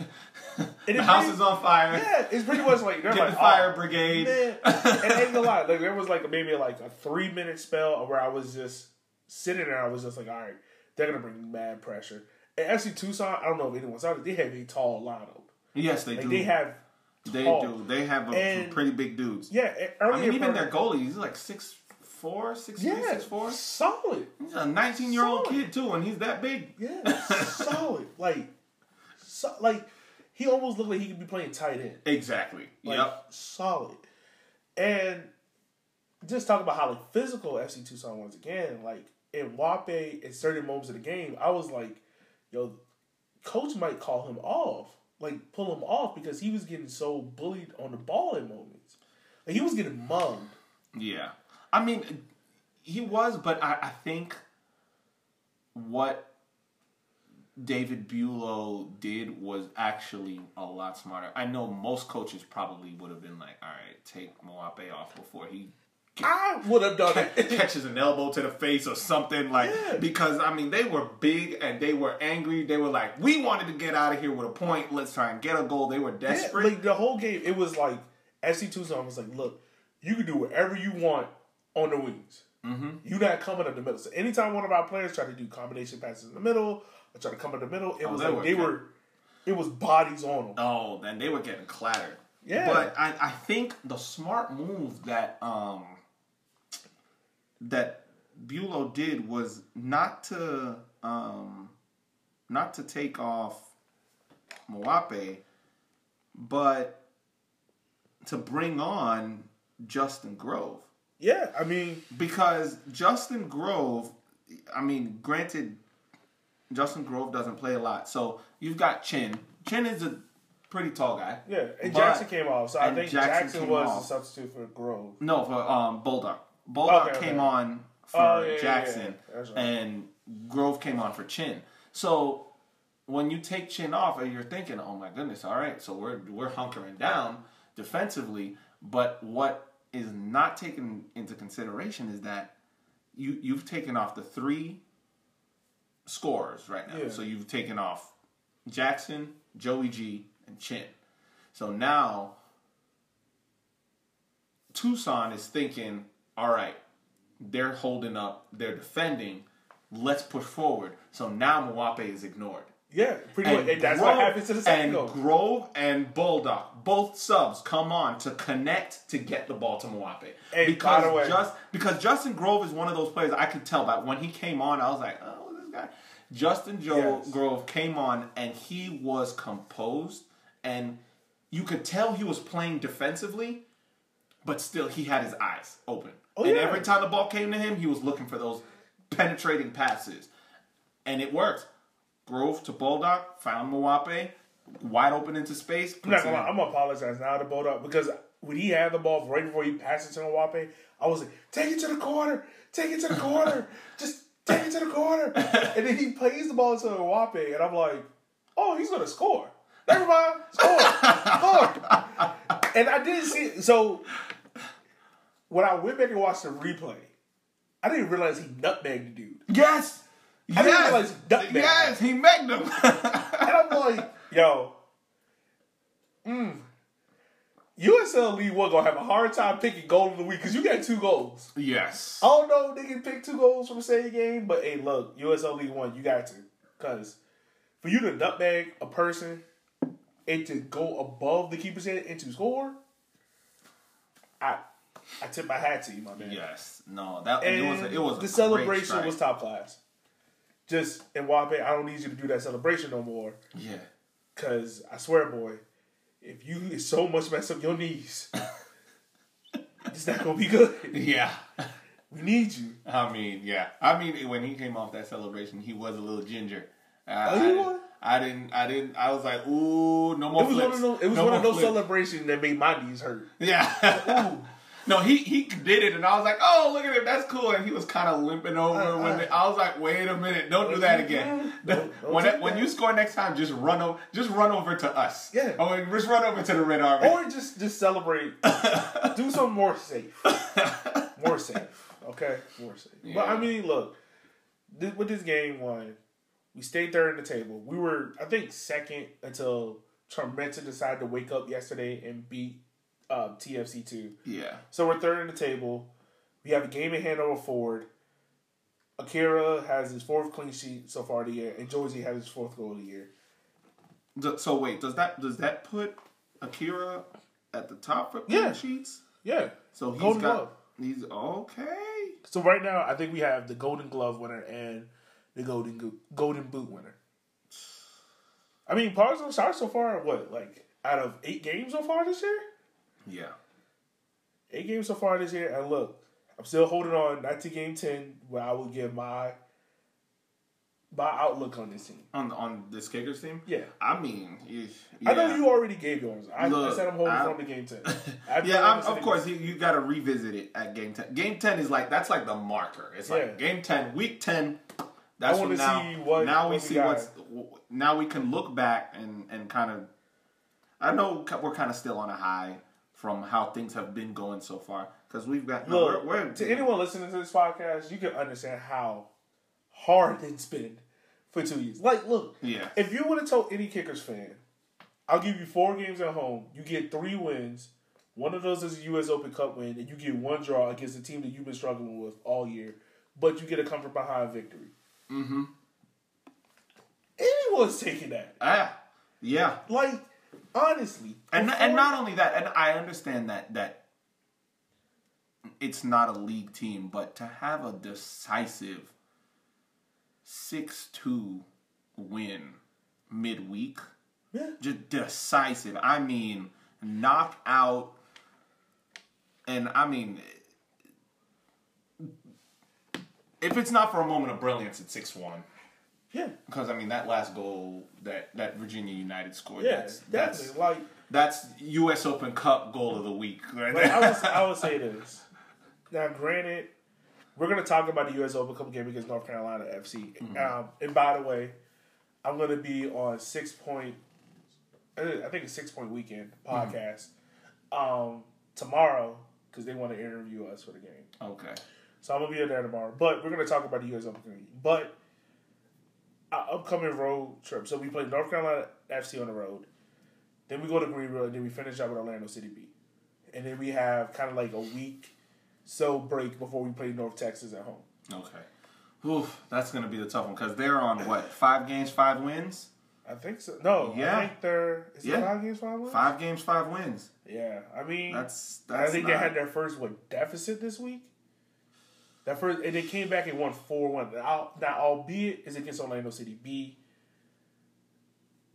Speaker 2: the house
Speaker 1: really-
Speaker 2: is on fire.
Speaker 1: Yeah, it's pretty much like they're
Speaker 2: Get
Speaker 1: like
Speaker 2: the fire
Speaker 1: "Oh,
Speaker 2: brigade.
Speaker 1: Man. And ain't gonna lie, like there was like maybe like a three minute spell where I was just sitting there. I was just like, all right, they're gonna bring mad pressure. And FC Tucson, I don't know if anyone saw it. They have a tall lineup.
Speaker 2: Yes, they
Speaker 1: Like
Speaker 2: do.
Speaker 1: they have
Speaker 2: They
Speaker 1: tall.
Speaker 2: do. They have a,
Speaker 1: And-
Speaker 2: some pretty big dudes.
Speaker 1: Yeah,
Speaker 2: I mean, even
Speaker 1: part-
Speaker 2: their goalie, he's like six four, six three,
Speaker 1: yeah,
Speaker 2: six four.
Speaker 1: solid.
Speaker 2: He's a nineteen year old kid too, and he's that big.
Speaker 1: Yeah, solid. Like, so, like he almost looked like he could be playing tight end.
Speaker 2: Exactly.
Speaker 1: Like,
Speaker 2: yep.
Speaker 1: solid. And just talk about how like physical FC Tucson was again. Like in Wape, at certain moments of the game, I was like, yo, coach might call him off, like pull him off because he was getting so bullied on the ball in moments. Like he was getting mugged.
Speaker 2: Yeah. I mean, he was, but I, I think what David Bulow did was actually a lot smarter. I know most coaches probably would have been like, all right, take Mwape off before he
Speaker 1: I would have done it.
Speaker 2: catches an elbow to the face or something like
Speaker 1: Yeah.
Speaker 2: because I mean they were big and they were angry. They were like, we wanted to get out of here with a point. Let's try and get a goal. They were
Speaker 1: Yeah,
Speaker 2: desperate.
Speaker 1: like the whole game, it was like FC Tucson was like, look, you can do whatever you want on the wings. Mm-hmm. You're not coming up the middle. So anytime one of our players try to do combination passes in the middle, and try to come in the middle. It
Speaker 2: Oh,
Speaker 1: was
Speaker 2: they
Speaker 1: like
Speaker 2: were
Speaker 1: they
Speaker 2: good.
Speaker 1: were, it was bodies on them.
Speaker 2: Oh, then they were getting clattered.
Speaker 1: Yeah.
Speaker 2: But I, I think the smart move that um that Bulow did was not to um not to take off Mwape, but to bring on Justin Grove.
Speaker 1: Yeah, I mean,
Speaker 2: Because Justin Grove, I mean, granted, Justin Grove doesn't play a lot. So you've got Chin. Chin is a pretty tall guy.
Speaker 1: yeah, and Jackson came off, so I think
Speaker 2: Jackson
Speaker 1: Jackson, was
Speaker 2: off.
Speaker 1: the substitute for Grove.
Speaker 2: No, for um, Bulldog. Bulldog
Speaker 1: Okay,
Speaker 2: came
Speaker 1: okay.
Speaker 2: on for
Speaker 1: Oh, yeah, yeah,
Speaker 2: Jackson,
Speaker 1: yeah. That's right.
Speaker 2: and Grove came on for Chin. So when you take Chin off, you're thinking, "Oh my goodness, all right, so we're we're hunkering down defensively." But what is not taken into consideration is that you you've taken off the three scorers right now.
Speaker 1: Yeah.
Speaker 2: So you've taken off Jackson, Joey G, and Chin. So now Tucson is thinking, all right, they're holding up, they're defending, let's push forward. So now Mwape is ignored.
Speaker 1: Yeah, pretty much. That's what happens to the second
Speaker 2: and
Speaker 1: goal.
Speaker 2: Grove and Bulldog, both subs come on to connect to get the ball to Mwape.
Speaker 1: Hey,
Speaker 2: because
Speaker 1: by the way-
Speaker 2: just because Justin Grove is one of those players I could tell by when he came on, I was like, oh, guy. Justin Joe
Speaker 1: Yes.
Speaker 2: Grove came on and he was composed and you could tell he was playing defensively, but still he had his eyes open.
Speaker 1: Oh,
Speaker 2: and
Speaker 1: yeah.
Speaker 2: every time the ball came to him, he was looking for those penetrating passes. And it worked. Grove to Bulldog, found Mwape, wide open into space.
Speaker 1: I'm not gonna lie. I'm gonna apologize now to Bulldog because when he had the ball right before he passed it to Mwape, I was like, take it to the corner, take it to the corner, just take it to the corner. and then he plays the ball to Mwape, and I'm like, oh, he's gonna score. Never mind, score, score. And I didn't see it. So when I went back and watched the replay, I didn't realize he nutmegged the dude.
Speaker 2: Yes!
Speaker 1: I didn't
Speaker 2: yes!
Speaker 1: realize he ducked that.
Speaker 2: Yes, he megged him.
Speaker 1: And I'm like, yo, mm, USL League One gonna have a hard time picking goal of the week because you got two goals.
Speaker 2: yes.
Speaker 1: I don't know if they can pick two goals from the same game, but hey, look, USL League One, you got to. Because for you to nutmeg a person and to go above the keeper's head and to score, I I tip my hat to you, my man.
Speaker 2: Yes. No, that
Speaker 1: And
Speaker 2: it was a, it was
Speaker 1: the celebration was top class. Just and Wape, I don't need you to do that celebration no more.
Speaker 2: Yeah.
Speaker 1: Cause I swear, boy, if you is so much mess up your knees, it's not gonna be good.
Speaker 2: Yeah.
Speaker 1: We need you.
Speaker 2: I mean, yeah. I mean, when he came off that celebration, he was a little ginger. I,
Speaker 1: Oh, he
Speaker 2: I, didn't,
Speaker 1: was?
Speaker 2: I didn't. I didn't. I was like, ooh, no more
Speaker 1: It was
Speaker 2: flips.
Speaker 1: one of those. It was
Speaker 2: no
Speaker 1: one of those celebrations that made my knees hurt.
Speaker 2: Yeah.
Speaker 1: Ooh.
Speaker 2: No, he he did it, and I was like, oh, look at him, that's cool. And he was kind of limping over.
Speaker 1: Uh,
Speaker 2: when
Speaker 1: uh.
Speaker 2: I was like, wait a minute, don't do that again.
Speaker 1: Don't- don't
Speaker 2: when
Speaker 1: do
Speaker 2: when you score next time, just run over, just run over to us.
Speaker 1: Yeah.
Speaker 2: Oh, and just run over to the Red Army.
Speaker 1: Or just just celebrate. do something more safe. More safe. Okay, more safe. But I mean, look, th- with this game one, we stayed third in the table. We were, I think, second until Tormenta decided to wake up yesterday and beat um, TFC two.
Speaker 2: yeah.
Speaker 1: So we're third in the table. We have a game in hand over Ford. Akira has his fourth clean sheet so far the year, and Josie has his fourth goal of the year.
Speaker 2: So wait, does that does that put Akira at the top for
Speaker 1: Yeah.
Speaker 2: clean sheets?
Speaker 1: Yeah.
Speaker 2: So he's
Speaker 1: Golden
Speaker 2: got
Speaker 1: Glove.
Speaker 2: he's okay.
Speaker 1: So right now, I think we have the Golden Glove winner and the Golden Golden Boot winner. I mean, Parzo starts so far. What like out of eight games so far this year?
Speaker 2: Yeah.
Speaker 1: Eight games so far this year, and look, I'm still holding on. Not to game ten, where I will give my my outlook on this team.
Speaker 2: On on this kickers team.
Speaker 1: Yeah.
Speaker 2: I mean, yeah.
Speaker 1: I know you already gave yours. I, I said I'm holding
Speaker 2: I-
Speaker 1: from the game ten.
Speaker 2: Yeah, I'm, of course you, you got to revisit it at game ten. Game ten is like that's like the marker. It's like
Speaker 1: Yeah.
Speaker 2: game ten, week ten. That's
Speaker 1: I
Speaker 2: what now.
Speaker 1: see what-
Speaker 2: now we
Speaker 1: we
Speaker 2: see
Speaker 1: got.
Speaker 2: what's. Now we can look back and and kind of. I know we're kind of still on a high from how things have been going so far because we've got. No,
Speaker 1: Look,
Speaker 2: we're, we're,
Speaker 1: to anyone listening to this podcast, you can understand how hard it's been for two years. Like, look,
Speaker 2: Yeah.
Speaker 1: if you would have told any Kickers fan, I'll give you four games at home. You get three wins. One of those is a U.S. Open Cup win, and you get one draw against a team that you've been struggling with all year. But you get a comfort behind victory.
Speaker 2: Mm-hmm.
Speaker 1: Everyone's taking that.
Speaker 2: Ah, yeah.
Speaker 1: Like, honestly.
Speaker 2: And
Speaker 1: before-
Speaker 2: and not only that, and I understand that that it's not a league team, but to have a decisive six two win midweek,
Speaker 1: Yeah.
Speaker 2: just decisive. I mean, knock out, and I mean, if it's not for a moment of brilliance, it's six one.
Speaker 1: Yeah.
Speaker 2: Because I mean, that last goal that that Virginia United scored,
Speaker 1: Yeah,
Speaker 2: that's
Speaker 1: definitely.
Speaker 2: that's
Speaker 1: like,
Speaker 2: that's U.S. Open Cup goal of the week. Right
Speaker 1: like I, would, I would say this. Now, granted, we're going to talk about the U.S. Open Cup game against North Carolina FC.
Speaker 2: Mm-hmm.
Speaker 1: Um, and by the way, I'm going to be on six point, I think it's six point weekend
Speaker 2: Mm-hmm.
Speaker 1: podcast um, tomorrow because they want to interview us for the game.
Speaker 2: okay.
Speaker 1: So I'm gonna be in there tomorrow. But we're gonna talk about the U.S. Open game. But Uh, upcoming road trip. So we play North Carolina FC on the road. Then we go to Greenville, and then we finish up with Orlando City B. And then we have kind of like a week so break before we play North Texas at home.
Speaker 2: Okay. Oof, that's gonna be the tough one because they're on what five games, five wins,
Speaker 1: I think so. No,
Speaker 2: Yeah.
Speaker 1: I think they're is
Speaker 2: Yeah.
Speaker 1: it five games, five wins?
Speaker 2: five games, five wins.
Speaker 1: Yeah, I mean,
Speaker 2: That's that's I
Speaker 1: think
Speaker 2: not,
Speaker 1: they had their first what deficit this week. That first, and they came back and won four one. Now, now, albeit is against Orlando City B,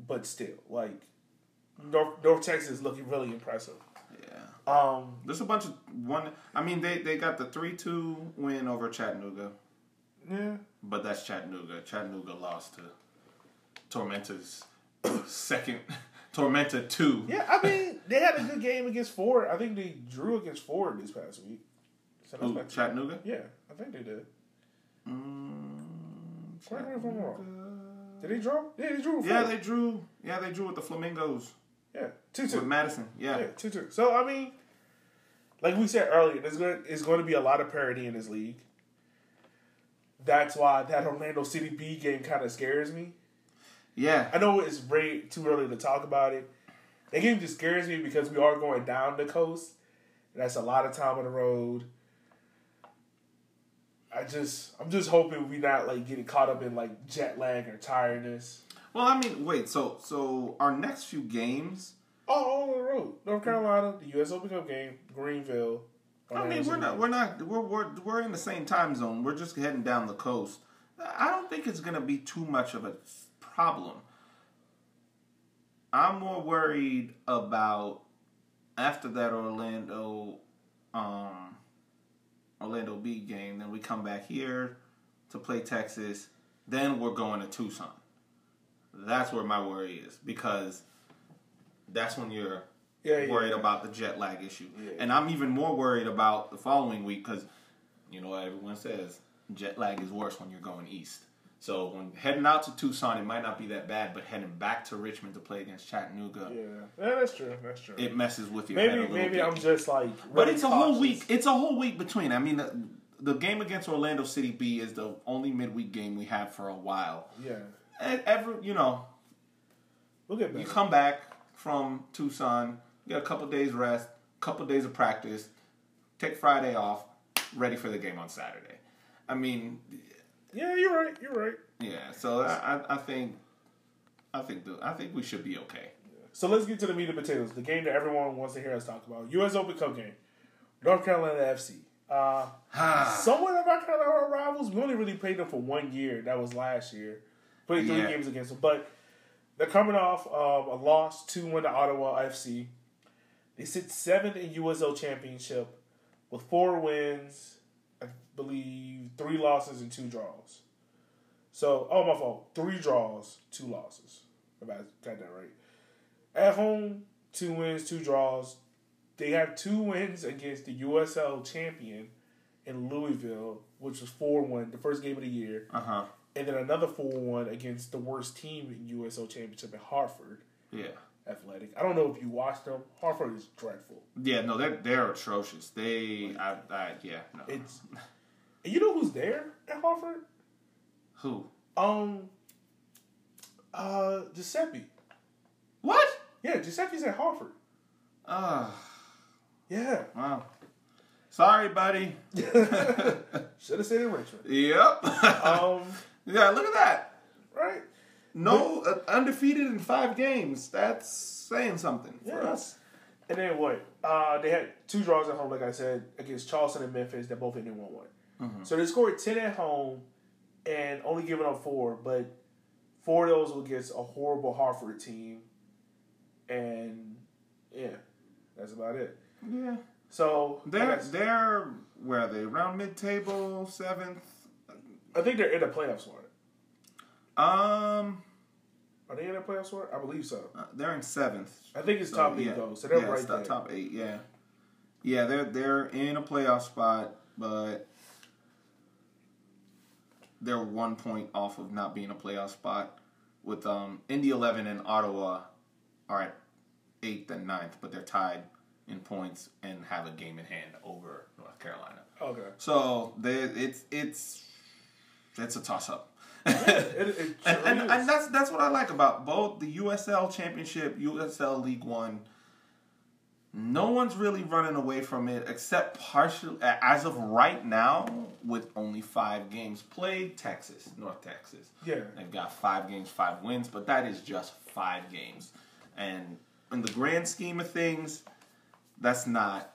Speaker 1: but still, like North North Texas is looking really impressive.
Speaker 2: yeah.
Speaker 1: Um,
Speaker 2: There's a bunch of one. I mean, they they got the three two win over Chattanooga,
Speaker 1: yeah,
Speaker 2: but that's Chattanooga. Chattanooga lost to Tormenta's second. Tormenta two.
Speaker 1: yeah. I mean, they had a good game against Forward. I think they drew against Forward this past week. So that's
Speaker 2: Who,
Speaker 1: back-
Speaker 2: Chattanooga.
Speaker 1: Yeah, I think they did.
Speaker 2: Mm,
Speaker 1: Correct me if I'm wrong. Did they draw? Yeah, they drew.
Speaker 2: Yeah, they drew. Yeah, they drew with the Flamingos
Speaker 1: yeah two
Speaker 2: with
Speaker 1: two.
Speaker 2: Madison. Yeah.
Speaker 1: Yeah, two two. So I mean, like we said earlier, there's going is going to be a lot of parity in this league. That's why that Orlando City B game kind of scares me.
Speaker 2: Yeah.
Speaker 1: I know it's way too early to talk about it. That game just scares me because we are going down the coast. And that's a lot of time on the road. I just, I'm just hoping we not like getting caught up in like jet lag or tiredness.
Speaker 2: Well, I mean, wait. So, so our next few games.
Speaker 1: Oh, all on the road. North Carolina, the U.S. Open Cup game, Greenville.
Speaker 2: I mean, we're not, we're not, we're, we're, we're in the same time zone. We're just heading down the coast. I don't think it's gonna be too much of a problem. I'm more worried about after that Orlando, um, Orlando B game. Then we come back here to play Texas. Then we're going to Tucson. That's where my worry is because that's when you're
Speaker 1: Yeah, yeah,
Speaker 2: worried
Speaker 1: yeah.
Speaker 2: about the jet lag issue. And I'm even more worried about the following week because, you know, what everyone says jet lag is worse when you're going east. So when heading out to Tucson, it might not be that bad, but heading back to Richmond to play against Chattanooga,
Speaker 1: Yeah, yeah, that's true. That's true.
Speaker 2: it messes with your head a
Speaker 1: maybe
Speaker 2: little
Speaker 1: maybe
Speaker 2: bit.
Speaker 1: I'm just like.
Speaker 2: but
Speaker 1: really
Speaker 2: it's a whole week. It's a whole week between. I mean, the, the game against Orlando City B is the only midweek game we have for a while.
Speaker 1: Yeah,
Speaker 2: And every, you know,
Speaker 1: we'll get
Speaker 2: You come back from Tucson, you get a couple days rest, couple days of practice, take Friday off, ready for the game on Saturday. I mean,
Speaker 1: Yeah, you're right. You're right.
Speaker 2: yeah. So I, I- I think, I think the, I think we should be okay.
Speaker 1: So let's get to the meat and potatoes. The game that everyone wants to hear us talk about. U.S. Open Cup game. North Carolina FC. Uh, somewhat of our kind of our rivals. We only really played them for one year. That was last year. Played three
Speaker 2: Yeah.
Speaker 1: games against them. But they're coming off of a loss 2 1 to Ottawa FC. They sit seventh in USL Championship with four wins, I believe three losses and two draws. So, oh, my fault. Three draws, two losses. If I got that right. At home, two wins, two draws. They have two wins against the USL champion in Louisville, which was 4 1, the first game of the year.
Speaker 2: Uh huh.
Speaker 1: And then another 4 1 against the worst team in USL championship at Hartford
Speaker 2: Yeah.
Speaker 1: Athletic. I don't know if you watched them. Hartford is dreadful.
Speaker 2: Yeah. No, they're they're atrocious. They, I, I yeah. No.
Speaker 1: It's. And you know who's there at Hartford?
Speaker 2: Who?
Speaker 1: Um. Uh, Giuseppe.
Speaker 2: What?
Speaker 1: Yeah, Giuseppe's at Hartford.
Speaker 2: Ah.
Speaker 1: Yeah.
Speaker 2: wow. Sorry, buddy.
Speaker 1: Should have said in Richmond.
Speaker 2: Yep.
Speaker 1: Um.
Speaker 2: yeah. Look at that.
Speaker 1: right?
Speaker 2: no uh, undefeated in five games. That's saying something for us.
Speaker 1: And then what? Uh, they had two draws at home, like I said, against Charleston and Memphis. That both ended one one.
Speaker 2: Mm-hmm.
Speaker 1: So they scored ten at home, and only giving up four. But four of those were against a horrible Hartford team, and yeah, that's about it.
Speaker 2: Yeah,
Speaker 1: So
Speaker 2: they're they're where are they around mid table seventh.
Speaker 1: I think they're in the playoff it.
Speaker 2: Um,
Speaker 1: Are they in the playoff it? I believe so.
Speaker 2: uh, they're in seventh.
Speaker 1: I think it's
Speaker 2: So,
Speaker 1: top eight
Speaker 2: yeah.
Speaker 1: though, so they're
Speaker 2: yeah,
Speaker 1: right
Speaker 2: it's
Speaker 1: there.
Speaker 2: the top eight. Yeah, yeah, they're they're in a playoff spot, but they're one point off of not being a playoff spot. With um, Indy Eleven and Ottawa are at eighth and ninth, but they're tied in points and have a game in hand over North Carolina.
Speaker 1: Okay.
Speaker 2: So they, it's it's it's a toss up.
Speaker 1: It, it
Speaker 2: And, and, and that's that's what I like about both the USL Championship, USL League One. No one's really running away from it except partially as of right now with only five games played. Texas, North Texas,
Speaker 1: yeah.
Speaker 2: they've got five games, five wins, but that is just five games. And in the grand scheme of things, that's not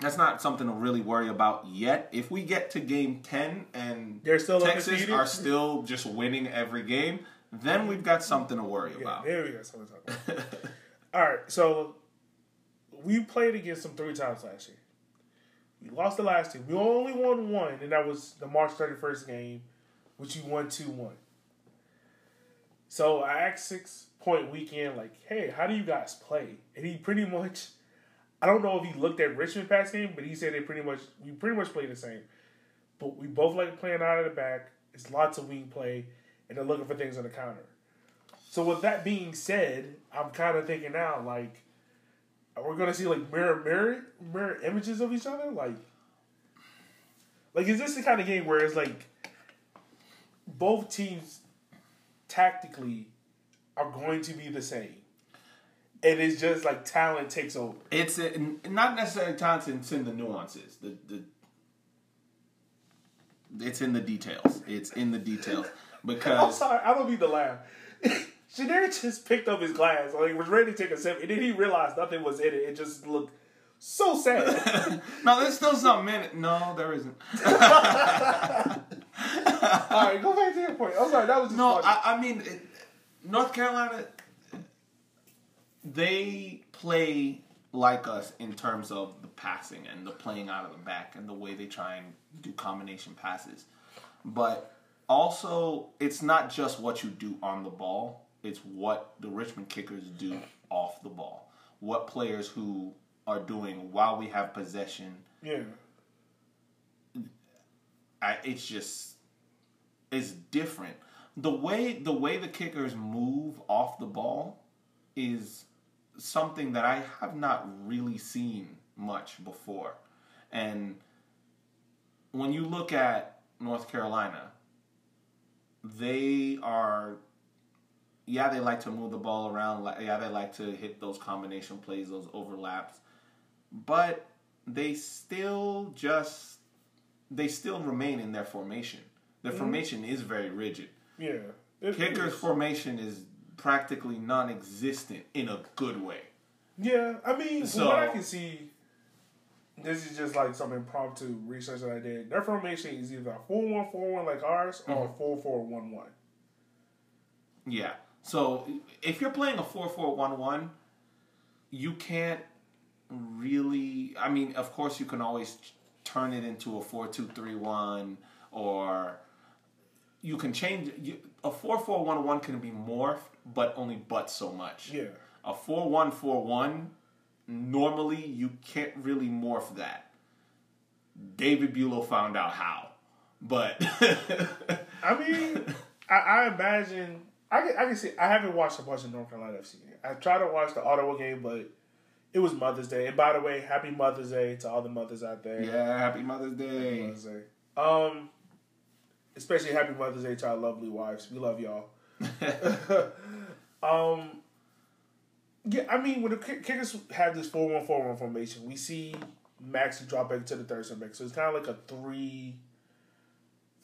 Speaker 2: that's not something to really worry about yet. If we get to game ten and
Speaker 1: They're still
Speaker 2: Texas are still just winning every game, then we've got something to worry
Speaker 1: Yeah,
Speaker 2: about.
Speaker 1: there we go. Something to talk about. All right, so we played against them three times last year. We lost the last two. We only won one, and that was the March thirty first game, which you won two one. So I asked six point weekend, like, hey, how do you guys play? And he pretty much, I don't know if he looked at Richmond past game, but he said they pretty much we pretty much play the same. But we both like playing out of the back. It's lots of wing play, and they're looking for things on the counter. So with that being said, I'm kind of thinking now, like, we're we gonna see like mirror, mirror, mirror images of each other? Like, like is this the kind of game where it's like both teams tactically are going to be the same, and it's just like talent takes over.
Speaker 2: It's a, not necessarily talent; it's in the nuances. The the it's in the details. It's in the details because I'm
Speaker 1: sorry, I don't mean to laugh. Shadari just picked up his glass, like he was ready to take a sip, and then he realized nothing was in it. It just looked so sad.
Speaker 2: no, there's still something in it. No, there isn't.
Speaker 1: All right, go back to your point. I'm sorry, that was just
Speaker 2: No. I, I mean, it, North Carolina, they play like us in terms of the passing and the playing out of the back and the way they try and do combination passes. But also, it's not just what you do on the ball, it's what the Richmond kickers do off the ball. What players who are doing while we have possession.
Speaker 1: yeah,
Speaker 2: I, it's just it's different. The way the way the kickers move off the ball is something that I have not really seen much before. And when you look at North Carolina, they are yeah, they like to move the ball around. Yeah, they like to hit those combination plays, those overlaps. But they still just they still remain in their formation. Their mm-hmm. formation is very rigid.
Speaker 1: yeah. It-
Speaker 2: Kickers' formation is practically non-existent in a good way.
Speaker 1: Yeah, I mean, from
Speaker 2: So-
Speaker 1: what I can see, this is just like some impromptu research that I did. Their formation is either four one four one like ours or mm-hmm. four four one one.
Speaker 2: Yeah. So if you're playing a four-four-one-one, you can't really. I mean, of course, you can always turn it into a four-two-three-one, or you can change. You, a four-four-one-one can be morphed, but only but so much.
Speaker 1: Yeah,
Speaker 2: A four-one-four-one, normally you can't really morph that. David Bulow found out how, but
Speaker 1: I mean, I, I imagine I can I can see. I haven't watched a bunch of North Carolina FC. I tried to watch the Ottawa game, but it was Mother's Day. And by the way, happy Mother's Day to all the mothers out there.
Speaker 2: yeah, Happy Mother's Day.
Speaker 1: Mother's Day. Um, especially happy Mother's Day to our lovely wives. We love y'all. um, yeah, I mean, when the kickers have this four one four one formation, we see Maxi drop back to the third center back. So it's kind of like a three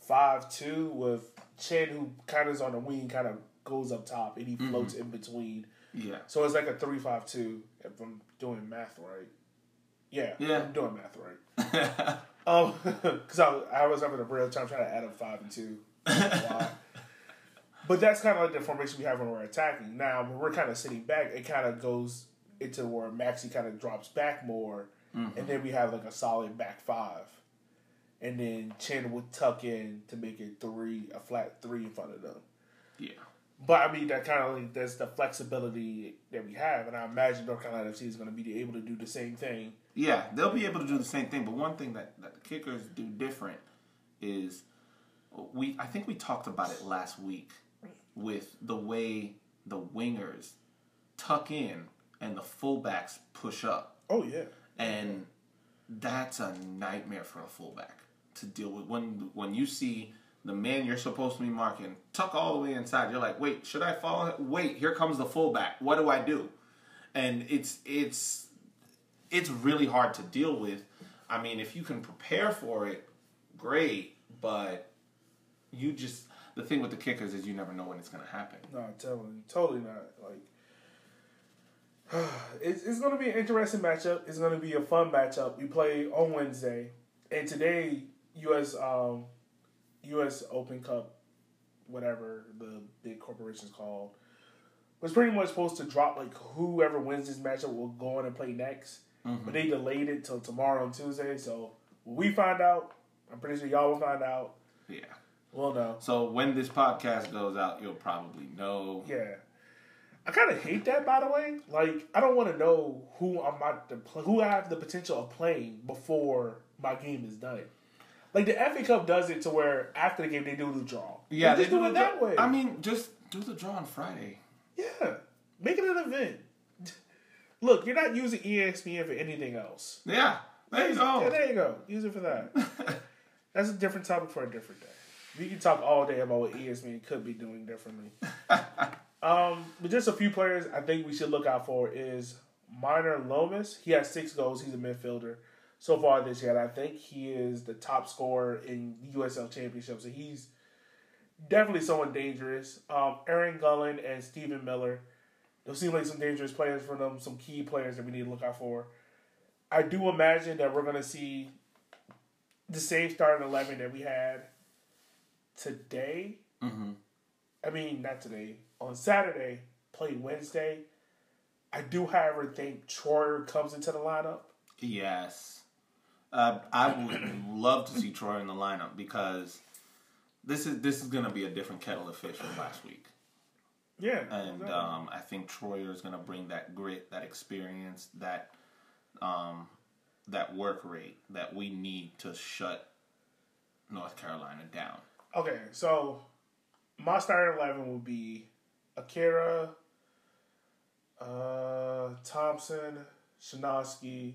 Speaker 1: five two with Chin, who kind of is on the wing, kind of goes up top and he floats in between.
Speaker 2: Yeah.
Speaker 1: So it's like a three-five-two. If I'm doing math right, yeah,
Speaker 2: Yeah.
Speaker 1: I'm doing math right. Um, because I, I was having a real time trying to add up five and two. But that's kind of like the formation we have when we're attacking. Now, when we're kind of sitting back, it kind of goes into where Maxi kind of drops back more, and then we have like a solid back five, and then Chin would tuck in to make it three, a flat three in front of them.
Speaker 2: yeah.
Speaker 1: But I mean, that kind of like that's the flexibility that we have, and I imagine North Carolina FC is going to be able to do the same thing.
Speaker 2: Yeah, they'll be able to do the same thing. But one thing that, that the kickers do different is we. I think we talked about it last week with the way the wingers tuck in and the fullbacks push up,
Speaker 1: Oh yeah,
Speaker 2: and that's a nightmare for a fullback to deal with. When when you see the man you're supposed to be marking tuck all the way inside, you're like, wait, should I follow? Wait, here comes the fullback. What do I do? And it's it's it's really hard to deal with. I mean, if you can prepare for it, great. But you just the thing with the kickers is you never know when it's to happen.
Speaker 1: no, you, totally not. Like, it's it's to be an interesting matchup. It's to be a fun matchup. We play on Wednesday, and today U.S. Um, U.S. Open Cup, whatever the big corporation's called, was pretty much supposed to drop like whoever wins this matchup will go on and play next. But mm-hmm. they delayed it till tomorrow on Tuesday. So when we find out, I'm pretty sure y'all will find out.
Speaker 2: Yeah.
Speaker 1: We'll know.
Speaker 2: So when this podcast goes out, you'll probably know.
Speaker 1: Yeah. I kind of hate that, by the way. Like, I don't want to know who I'm about to play, who I have the potential of playing before my game is done. Like the FA Cup does it to where after the game they do the draw.
Speaker 2: Yeah,
Speaker 1: they just do,
Speaker 2: the
Speaker 1: it that way.
Speaker 2: I mean, just do the draw on Friday.
Speaker 1: yeah, make it an event. Look, you're not using ESPN for anything else.
Speaker 2: Yeah. There you go.
Speaker 1: Yeah, there you go. Use it for that. That's a different topic for a different day. We can talk all day about what ESPN could be doing differently. um, but just a few players I think we should look out for is Minor Lomas. He has six goals. He's a midfielder so far this year. And I think he is the top scorer in USL Championship. So he's definitely someone dangerous. Um, Aaron Guillen and Stephen Miller. Those seem like some dangerous players for them. Some key players that we need to look out for. I do imagine that we're going to see the same starting eleven that we had today.
Speaker 2: Mm-hmm.
Speaker 1: I mean, not today. On Saturday, play Wednesday. I do, however, think Troyer comes into the lineup.
Speaker 2: Yes. Uh, I would love to see Troy in the lineup because this is this is going to be a different kettle of fish from last week,
Speaker 1: Yeah,
Speaker 2: and
Speaker 1: exactly.
Speaker 2: um, I think Troyer is going to bring that grit, that experience, that um, that work rate that we need to shut North Carolina down.
Speaker 1: okay. So my starting eleven would be Akira, uh, Thompson, Shanosky,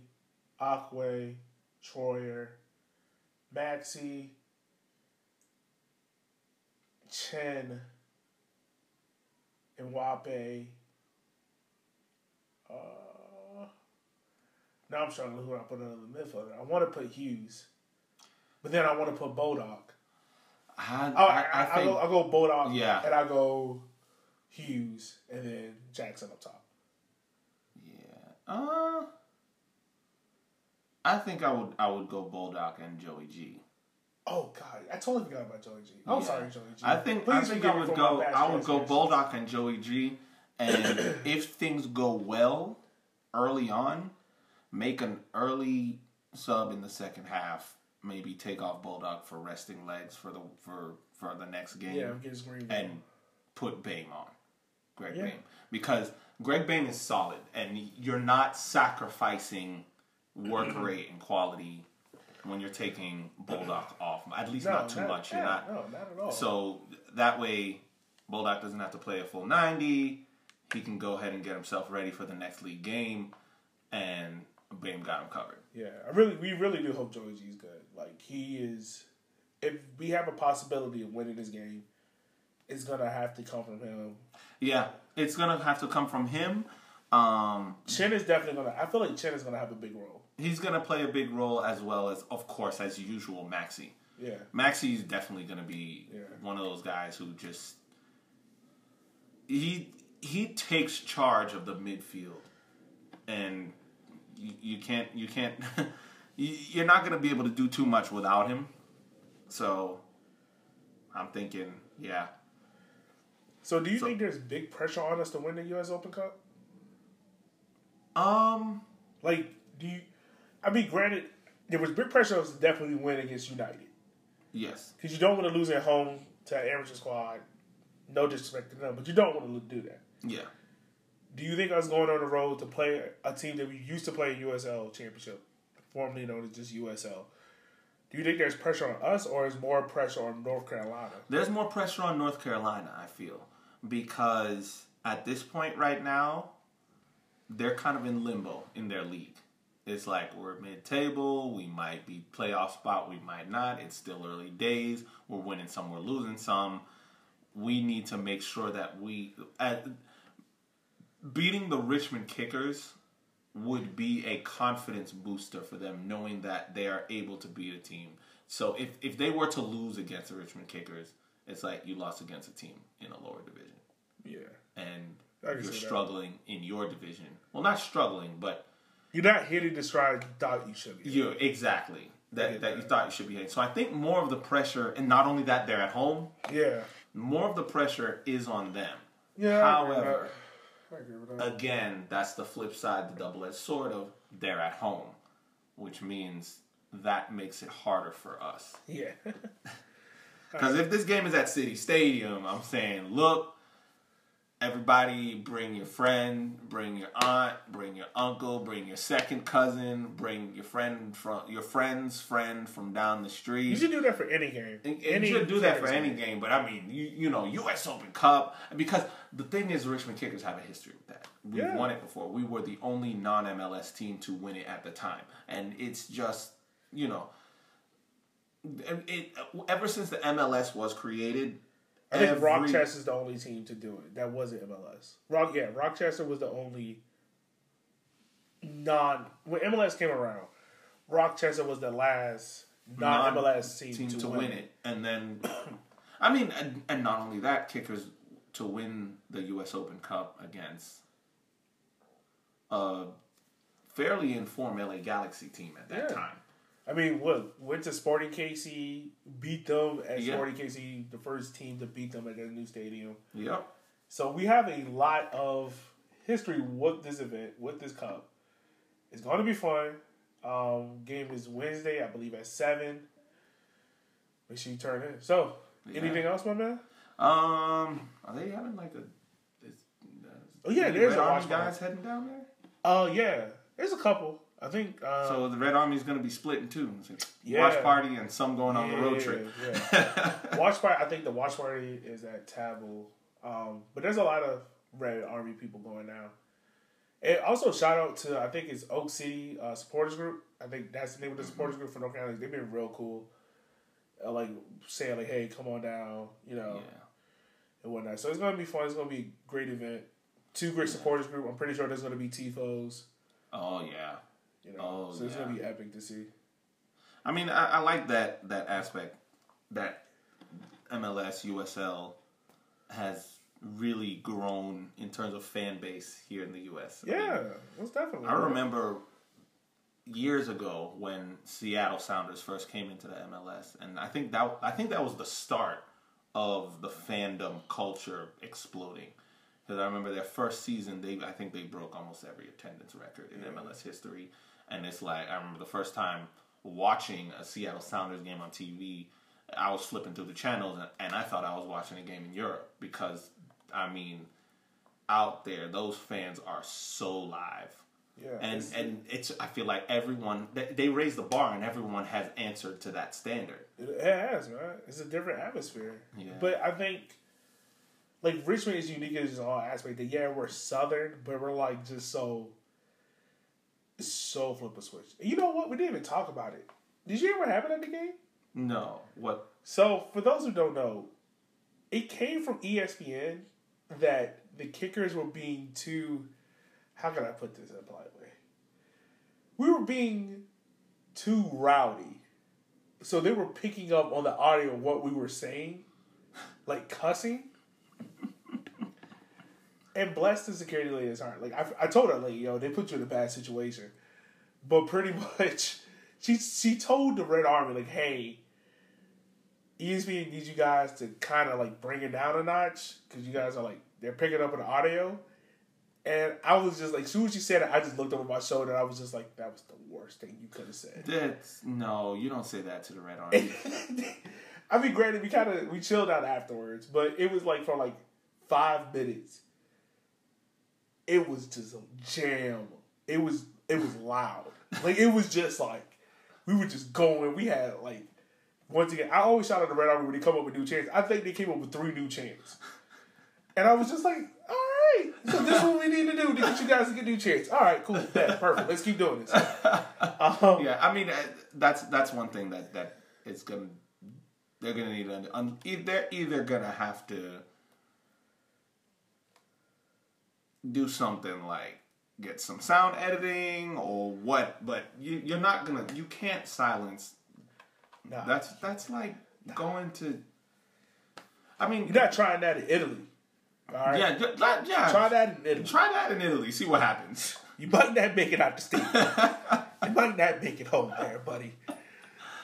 Speaker 1: Akwe, Troyer, Maxi, Chen, Mwape. Uh, now I'm struggling who I put another midfielder. I want to put Hughes, but then I want to put Bodok.
Speaker 2: I,
Speaker 1: Oh,
Speaker 2: I,
Speaker 1: I,
Speaker 2: I
Speaker 1: I, go, I go Bodok,
Speaker 2: Yeah.
Speaker 1: and I go Hughes, and then Jackson up top.
Speaker 2: yeah. Uh, I think I would I would go Bulldog and Joey G.
Speaker 1: Oh God, I totally forgot about Joey G. I'm
Speaker 2: Yeah.
Speaker 1: sorry, Joey G.
Speaker 2: I think I think I would go I would go Bulldog and Joey G. And if things go well early on, make an early sub in the second half. Maybe take off Bulldog for resting legs for the for for the next game,
Speaker 1: Yeah, his green.
Speaker 2: and put Bame on, Greg
Speaker 1: Yeah.
Speaker 2: Bame, because Greg Bame is solid, and you're not sacrificing work rate and quality when you're taking Bulldog off. At least
Speaker 1: no,
Speaker 2: not too much. You're
Speaker 1: yeah,
Speaker 2: not
Speaker 1: No, not at all.
Speaker 2: so that way, Bulldog doesn't have to play a full 90. He can go ahead and get himself ready for the next league game, and Bame got him covered.
Speaker 1: yeah, I really, we really do hope Joey G's good. Like he is. If we have a possibility of winning this game, it's gonna have to come from him.
Speaker 2: Yeah, it's gonna have to come from him. Um,
Speaker 1: Chen is definitely gonna. I feel like Chen is gonna have a big role.
Speaker 2: He's gonna play a big role as well as, of course, as usual, Maxi.
Speaker 1: Yeah.
Speaker 2: Maxi's definitely going to be
Speaker 1: Yeah.
Speaker 2: one of those guys who just he he takes charge of the midfield, and you, you can't you can't you, you're not going to be able to do too much without him. So I'm thinking, yeah,
Speaker 1: So do you
Speaker 2: So-
Speaker 1: think there's big pressure on us to win the U.S. Open Cup?
Speaker 2: um,
Speaker 1: Like, do you? I mean, granted, there was big pressure on us to definitely win against United
Speaker 2: yes,
Speaker 1: because you don't want to lose at home to an amateur squad. No disrespect to them, but you don't want to do that.
Speaker 2: yeah.
Speaker 1: Do you think us going on the road to play a team that we used to play in USL Championship, formerly known as just USL? Do you think there's pressure on us, or is more pressure on North Carolina?
Speaker 2: There's more pressure on North Carolina, I feel, because at this point right now, they're kind of in limbo in their league. It's like we're mid-table, we might be playoff spot, we might not. It's still early days. We're winning some, we're losing some. We need to make sure that we at, beating the Richmond Kickers would be a confidence booster for them, knowing that they are able to beat a team. So if if they were to lose against the Richmond Kickers, it's like you lost against a team in a lower division,
Speaker 1: Yeah,
Speaker 2: and you're
Speaker 1: see that.
Speaker 2: struggling in your division. Well, not struggling, but
Speaker 1: you're not the stride you thought you should be.
Speaker 2: you exactly that
Speaker 1: Yeah.
Speaker 2: that you thought you should be hitting. So I think more of the pressure, and not only that they're at home,
Speaker 1: Yeah,
Speaker 2: more of the pressure is on them.
Speaker 1: yeah. I agree with
Speaker 2: However.
Speaker 1: I agree with that.
Speaker 2: again, that's the flip side, the double edged sword of they're at home, which means that makes it harder for us.
Speaker 1: yeah,
Speaker 2: Because if this game is at City Stadium, I'm saying, look, everybody bring your friend, bring your aunt, bring your uncle, bring your second cousin, bring your friend from your friend's friend from down the street.
Speaker 1: you should do that for any game.
Speaker 2: And- and
Speaker 1: any
Speaker 2: you should do that for any
Speaker 1: game.
Speaker 2: but I mean, you you know, U.S. Open Cup because the thing is, Richmond Kickers have a history with that. We've
Speaker 1: Yeah.
Speaker 2: won it before. We were the only non-MLS team to win it at the time, and it's just you know, it ever since the MLS was created.
Speaker 1: I think
Speaker 2: every-
Speaker 1: Rochester's the only team to do it. That wasn't MLS. Rock, yeah, Rochester was the only non when MLS came around. Rochester was the last non MLS team,
Speaker 2: team
Speaker 1: to,
Speaker 2: to
Speaker 1: win,
Speaker 2: win it, and then I mean, and, and not only that, Kickers to win the U.S. Open Cup against a fairly informed LA Galaxy team at that
Speaker 1: Yeah.
Speaker 2: time.
Speaker 1: I mean, what went to Sporting KC, beat them at
Speaker 2: Yeah.
Speaker 1: Sporting KC, the first team to beat them at their new stadium.
Speaker 2: Yep.
Speaker 1: So we have a lot of history with this event, with this cup. It's going to be fun. Um, game is Wednesday, I believe, at seven. Make sure you turn in. So,
Speaker 2: Yeah.
Speaker 1: anything else, my man?
Speaker 2: Um, are they having like a? Is, uh,
Speaker 1: Oh, yeah, there's a watch
Speaker 2: guys heading down there.
Speaker 1: Oh yeah, there's a couple. I think. Uh,
Speaker 2: So the Red Army is going to be split in two.
Speaker 1: Yeah.
Speaker 2: Watch party and some going on the road trip.
Speaker 1: yeah. watch party. I think the watch party is at Table. Um, but there's a lot of Red Army people going now. And also shout out to I think it's Oak City uh, Supporters Group. I think that's the name of the supporters group for North Carolina. They've been real cool. Uh, like saying like, "Hey, come on down," you know,
Speaker 2: yeah.
Speaker 1: and whatnot. So it's gonna be fun. It's gonna be a great event. Two great supporters group. I'm pretty sure there's gonna be tifos.
Speaker 2: Oh yeah.
Speaker 1: You know,
Speaker 2: Oh,
Speaker 1: so it's
Speaker 2: yeah.
Speaker 1: gonna be epic to see.
Speaker 2: I mean, I, I like that that aspect that MLS USL has really grown in terms of fan base here in the US. I mean,
Speaker 1: Yeah, most definitely.
Speaker 2: I remember years ago when Seattle Sounders first came into the MLS, and I think that I think that was the start of the fandom culture exploding. Because I remember their first season, they I think they broke almost every attendance record in MLS history, and it's like I remember the first time watching a Seattle Sounders game on TV. I was flipping through the channels and, and I thought I was watching a game in Europe because I mean out there those fans are so live
Speaker 1: Yeah,
Speaker 2: and
Speaker 1: it's-
Speaker 2: and it's I feel like everyone they, they raise the bar and everyone has answered to that standard.
Speaker 1: It has, man. It's a different atmosphere.
Speaker 2: Yeah.
Speaker 1: But I think, like, Richmond is unique in its all aspect. That yeah, we're southern, but we're like just so, so flip a switch. You know what? We didn't even talk about it. Did you hear what happened at the game?
Speaker 2: No, what?
Speaker 1: So for those who don't know, it came from ESPN that the kickers were being too. How can I put this in a polite way? We were being too rowdy so they were picking up on the audio of what we were saying, like cussing. And bless the security lady's heart. Like I, I told her, like yo, they put you in a bad situation, but pretty much, she she told the Red Army like, hey, ESPN needs you guys to kind of like bring it down a notch because you guys are like they're picking up an audio. And I was just like, as soon as she said it, I just looked over my shoulder. and I was just like, that was the worst thing you could have said.
Speaker 2: That's no, you don't say that to the Red Army.
Speaker 1: I mean, granted, we kind of we chilled out afterwards, but it was like for like five minutes. It was just a jam. It was it was loud. Like it was just like we were just going. We had like once again. I always shout out the Red Army when they come up with new chants. I think they came up with three new chants, and I was just like, all right. So this is what we need to do to get you guys to get new chants. All right, cool, yeah, perfect. Let's keep doing this. Um,
Speaker 2: yeah, I mean that's that's one thing that that it's gonna they're gonna need an un, they're either gonna have to do something like get some sound editing or what, but you you're not gonna you can't silence.
Speaker 1: nah.
Speaker 2: That's that's like going to. I mean,
Speaker 1: You're not trying that in Italy. All right.
Speaker 2: yeah, like, yeah.
Speaker 1: Try that in Italy.
Speaker 2: Try that in Italy. See what happens.
Speaker 1: You might not make it out the state. you might not make it home there, buddy.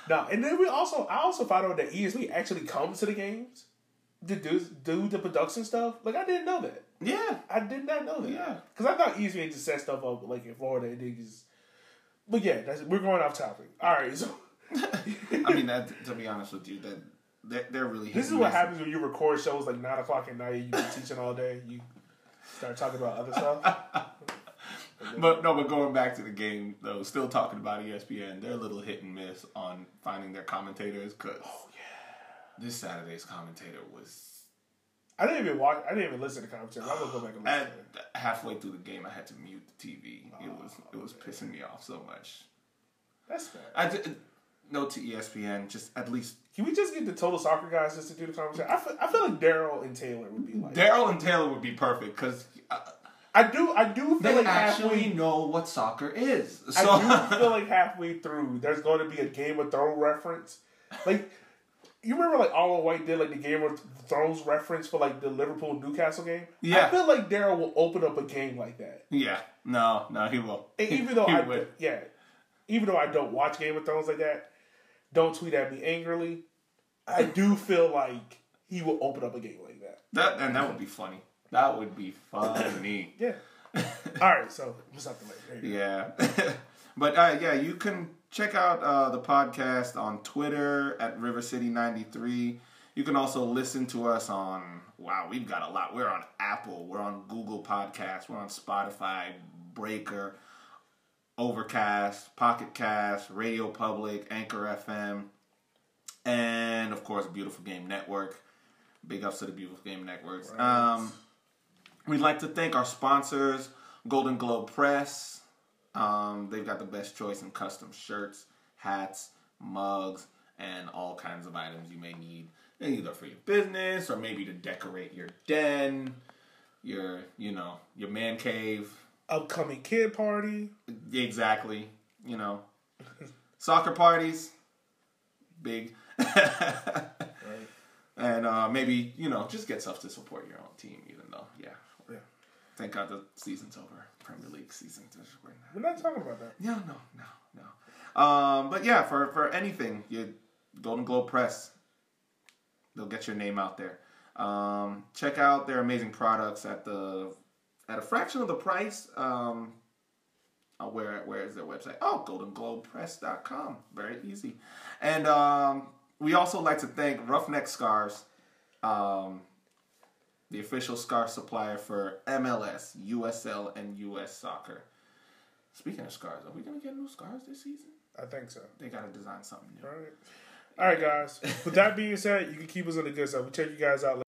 Speaker 1: No, and then we also I also found out that ESP actually comes to the games to do do the production stuff. Like I didn't know that.
Speaker 2: Yeah,
Speaker 1: I did not know that.
Speaker 2: Yeah.
Speaker 1: because I thought ESPN just set stuff up like in Florida and just. But yeah, that's, we're going off topic. All right, so
Speaker 2: I mean that. To be honest with you, that they're, they're really.
Speaker 1: this is what happens when you record shows like nine o'clock at night. You've been teaching all day. You start talking about other stuff.
Speaker 2: But no, but going back to the game though, still talking about ESPN, they're a little hit and miss on finding their commentators. Cause
Speaker 1: Oh yeah.
Speaker 2: this Saturday's commentator was
Speaker 1: I didn't even watch. I didn't even listen to the conversation. I'm gonna go back and listen.
Speaker 2: at, halfway through the game. I had to mute the TV. It oh, was it was pissing me off so much.
Speaker 1: That's fair.
Speaker 2: I did, no to ESPN. Just at least
Speaker 1: Can we just get the total soccer guys just to do the conversation? I feel, I feel like Daryl and Taylor would be like.
Speaker 2: Daryl and Taylor would be perfect because uh,
Speaker 1: I do. I do feel
Speaker 2: they
Speaker 1: like
Speaker 2: actually
Speaker 1: halfway.
Speaker 2: know what soccer is. So
Speaker 1: I do feel like halfway through, there's going to be a Game of Thrones reference. Like, you remember like Arlen White did like the Game of Thrones reference for like the Liverpool Newcastle game.
Speaker 2: Yeah.
Speaker 1: I feel like Daryl will open up a game like that.
Speaker 2: yeah, no, no, he will.
Speaker 1: And even though
Speaker 2: he
Speaker 1: I
Speaker 2: would.
Speaker 1: yeah, even though I don't watch Game of Thrones like that, don't tweet at me angrily. I do feel like he will open up a game like that.
Speaker 2: That and that would be funny. That would be funny.
Speaker 1: Yeah. All right, so what's up the later? There you go.
Speaker 2: yeah. but uh, yeah, you can check out uh, the podcast on Twitter at River City 93. You can also listen to us on wow, we've got a lot. We're on Apple, we're on Google Podcasts, we're on Spotify, Breaker, Overcast, Pocket Cast, Radio Public, Anchor FM, and of course Beautiful Game Network. Big ups to the Beautiful Game Networks. Um, We'd like to thank our sponsors, Golden Globe Press. Um, they've got the best choice in custom shirts, hats, mugs, and all kinds of items you may need, either for your business or maybe to decorate your den, your you know your man cave.
Speaker 1: Upcoming kid party.
Speaker 2: Exactly, you know, soccer parties, big.
Speaker 1: Right.
Speaker 2: And uh, maybe you know, just get stuff to support your own team. Even though, yeah,
Speaker 1: Yeah.
Speaker 2: Thank God the season's over. Premier League season.
Speaker 1: We're not talking about that.
Speaker 2: No, no, no, no. Um, but yeah, for for anything, you Golden Globe Press, they'll get your name out there. Um, check out their amazing products at the at a fraction of the price. Um, uh, where where is their website? Oh, goldenglobepress.com. Very easy. And um, we also like to thank Roughneck Scarves, um, the official scarf supplier for MLS, USL, and US Soccer. Speaking of scars, are we gonna get new scars this season?
Speaker 1: I think so.
Speaker 2: They gotta design something new.
Speaker 1: All right. All right, guys. With that being said, you can keep us on the good side. We check you guys out.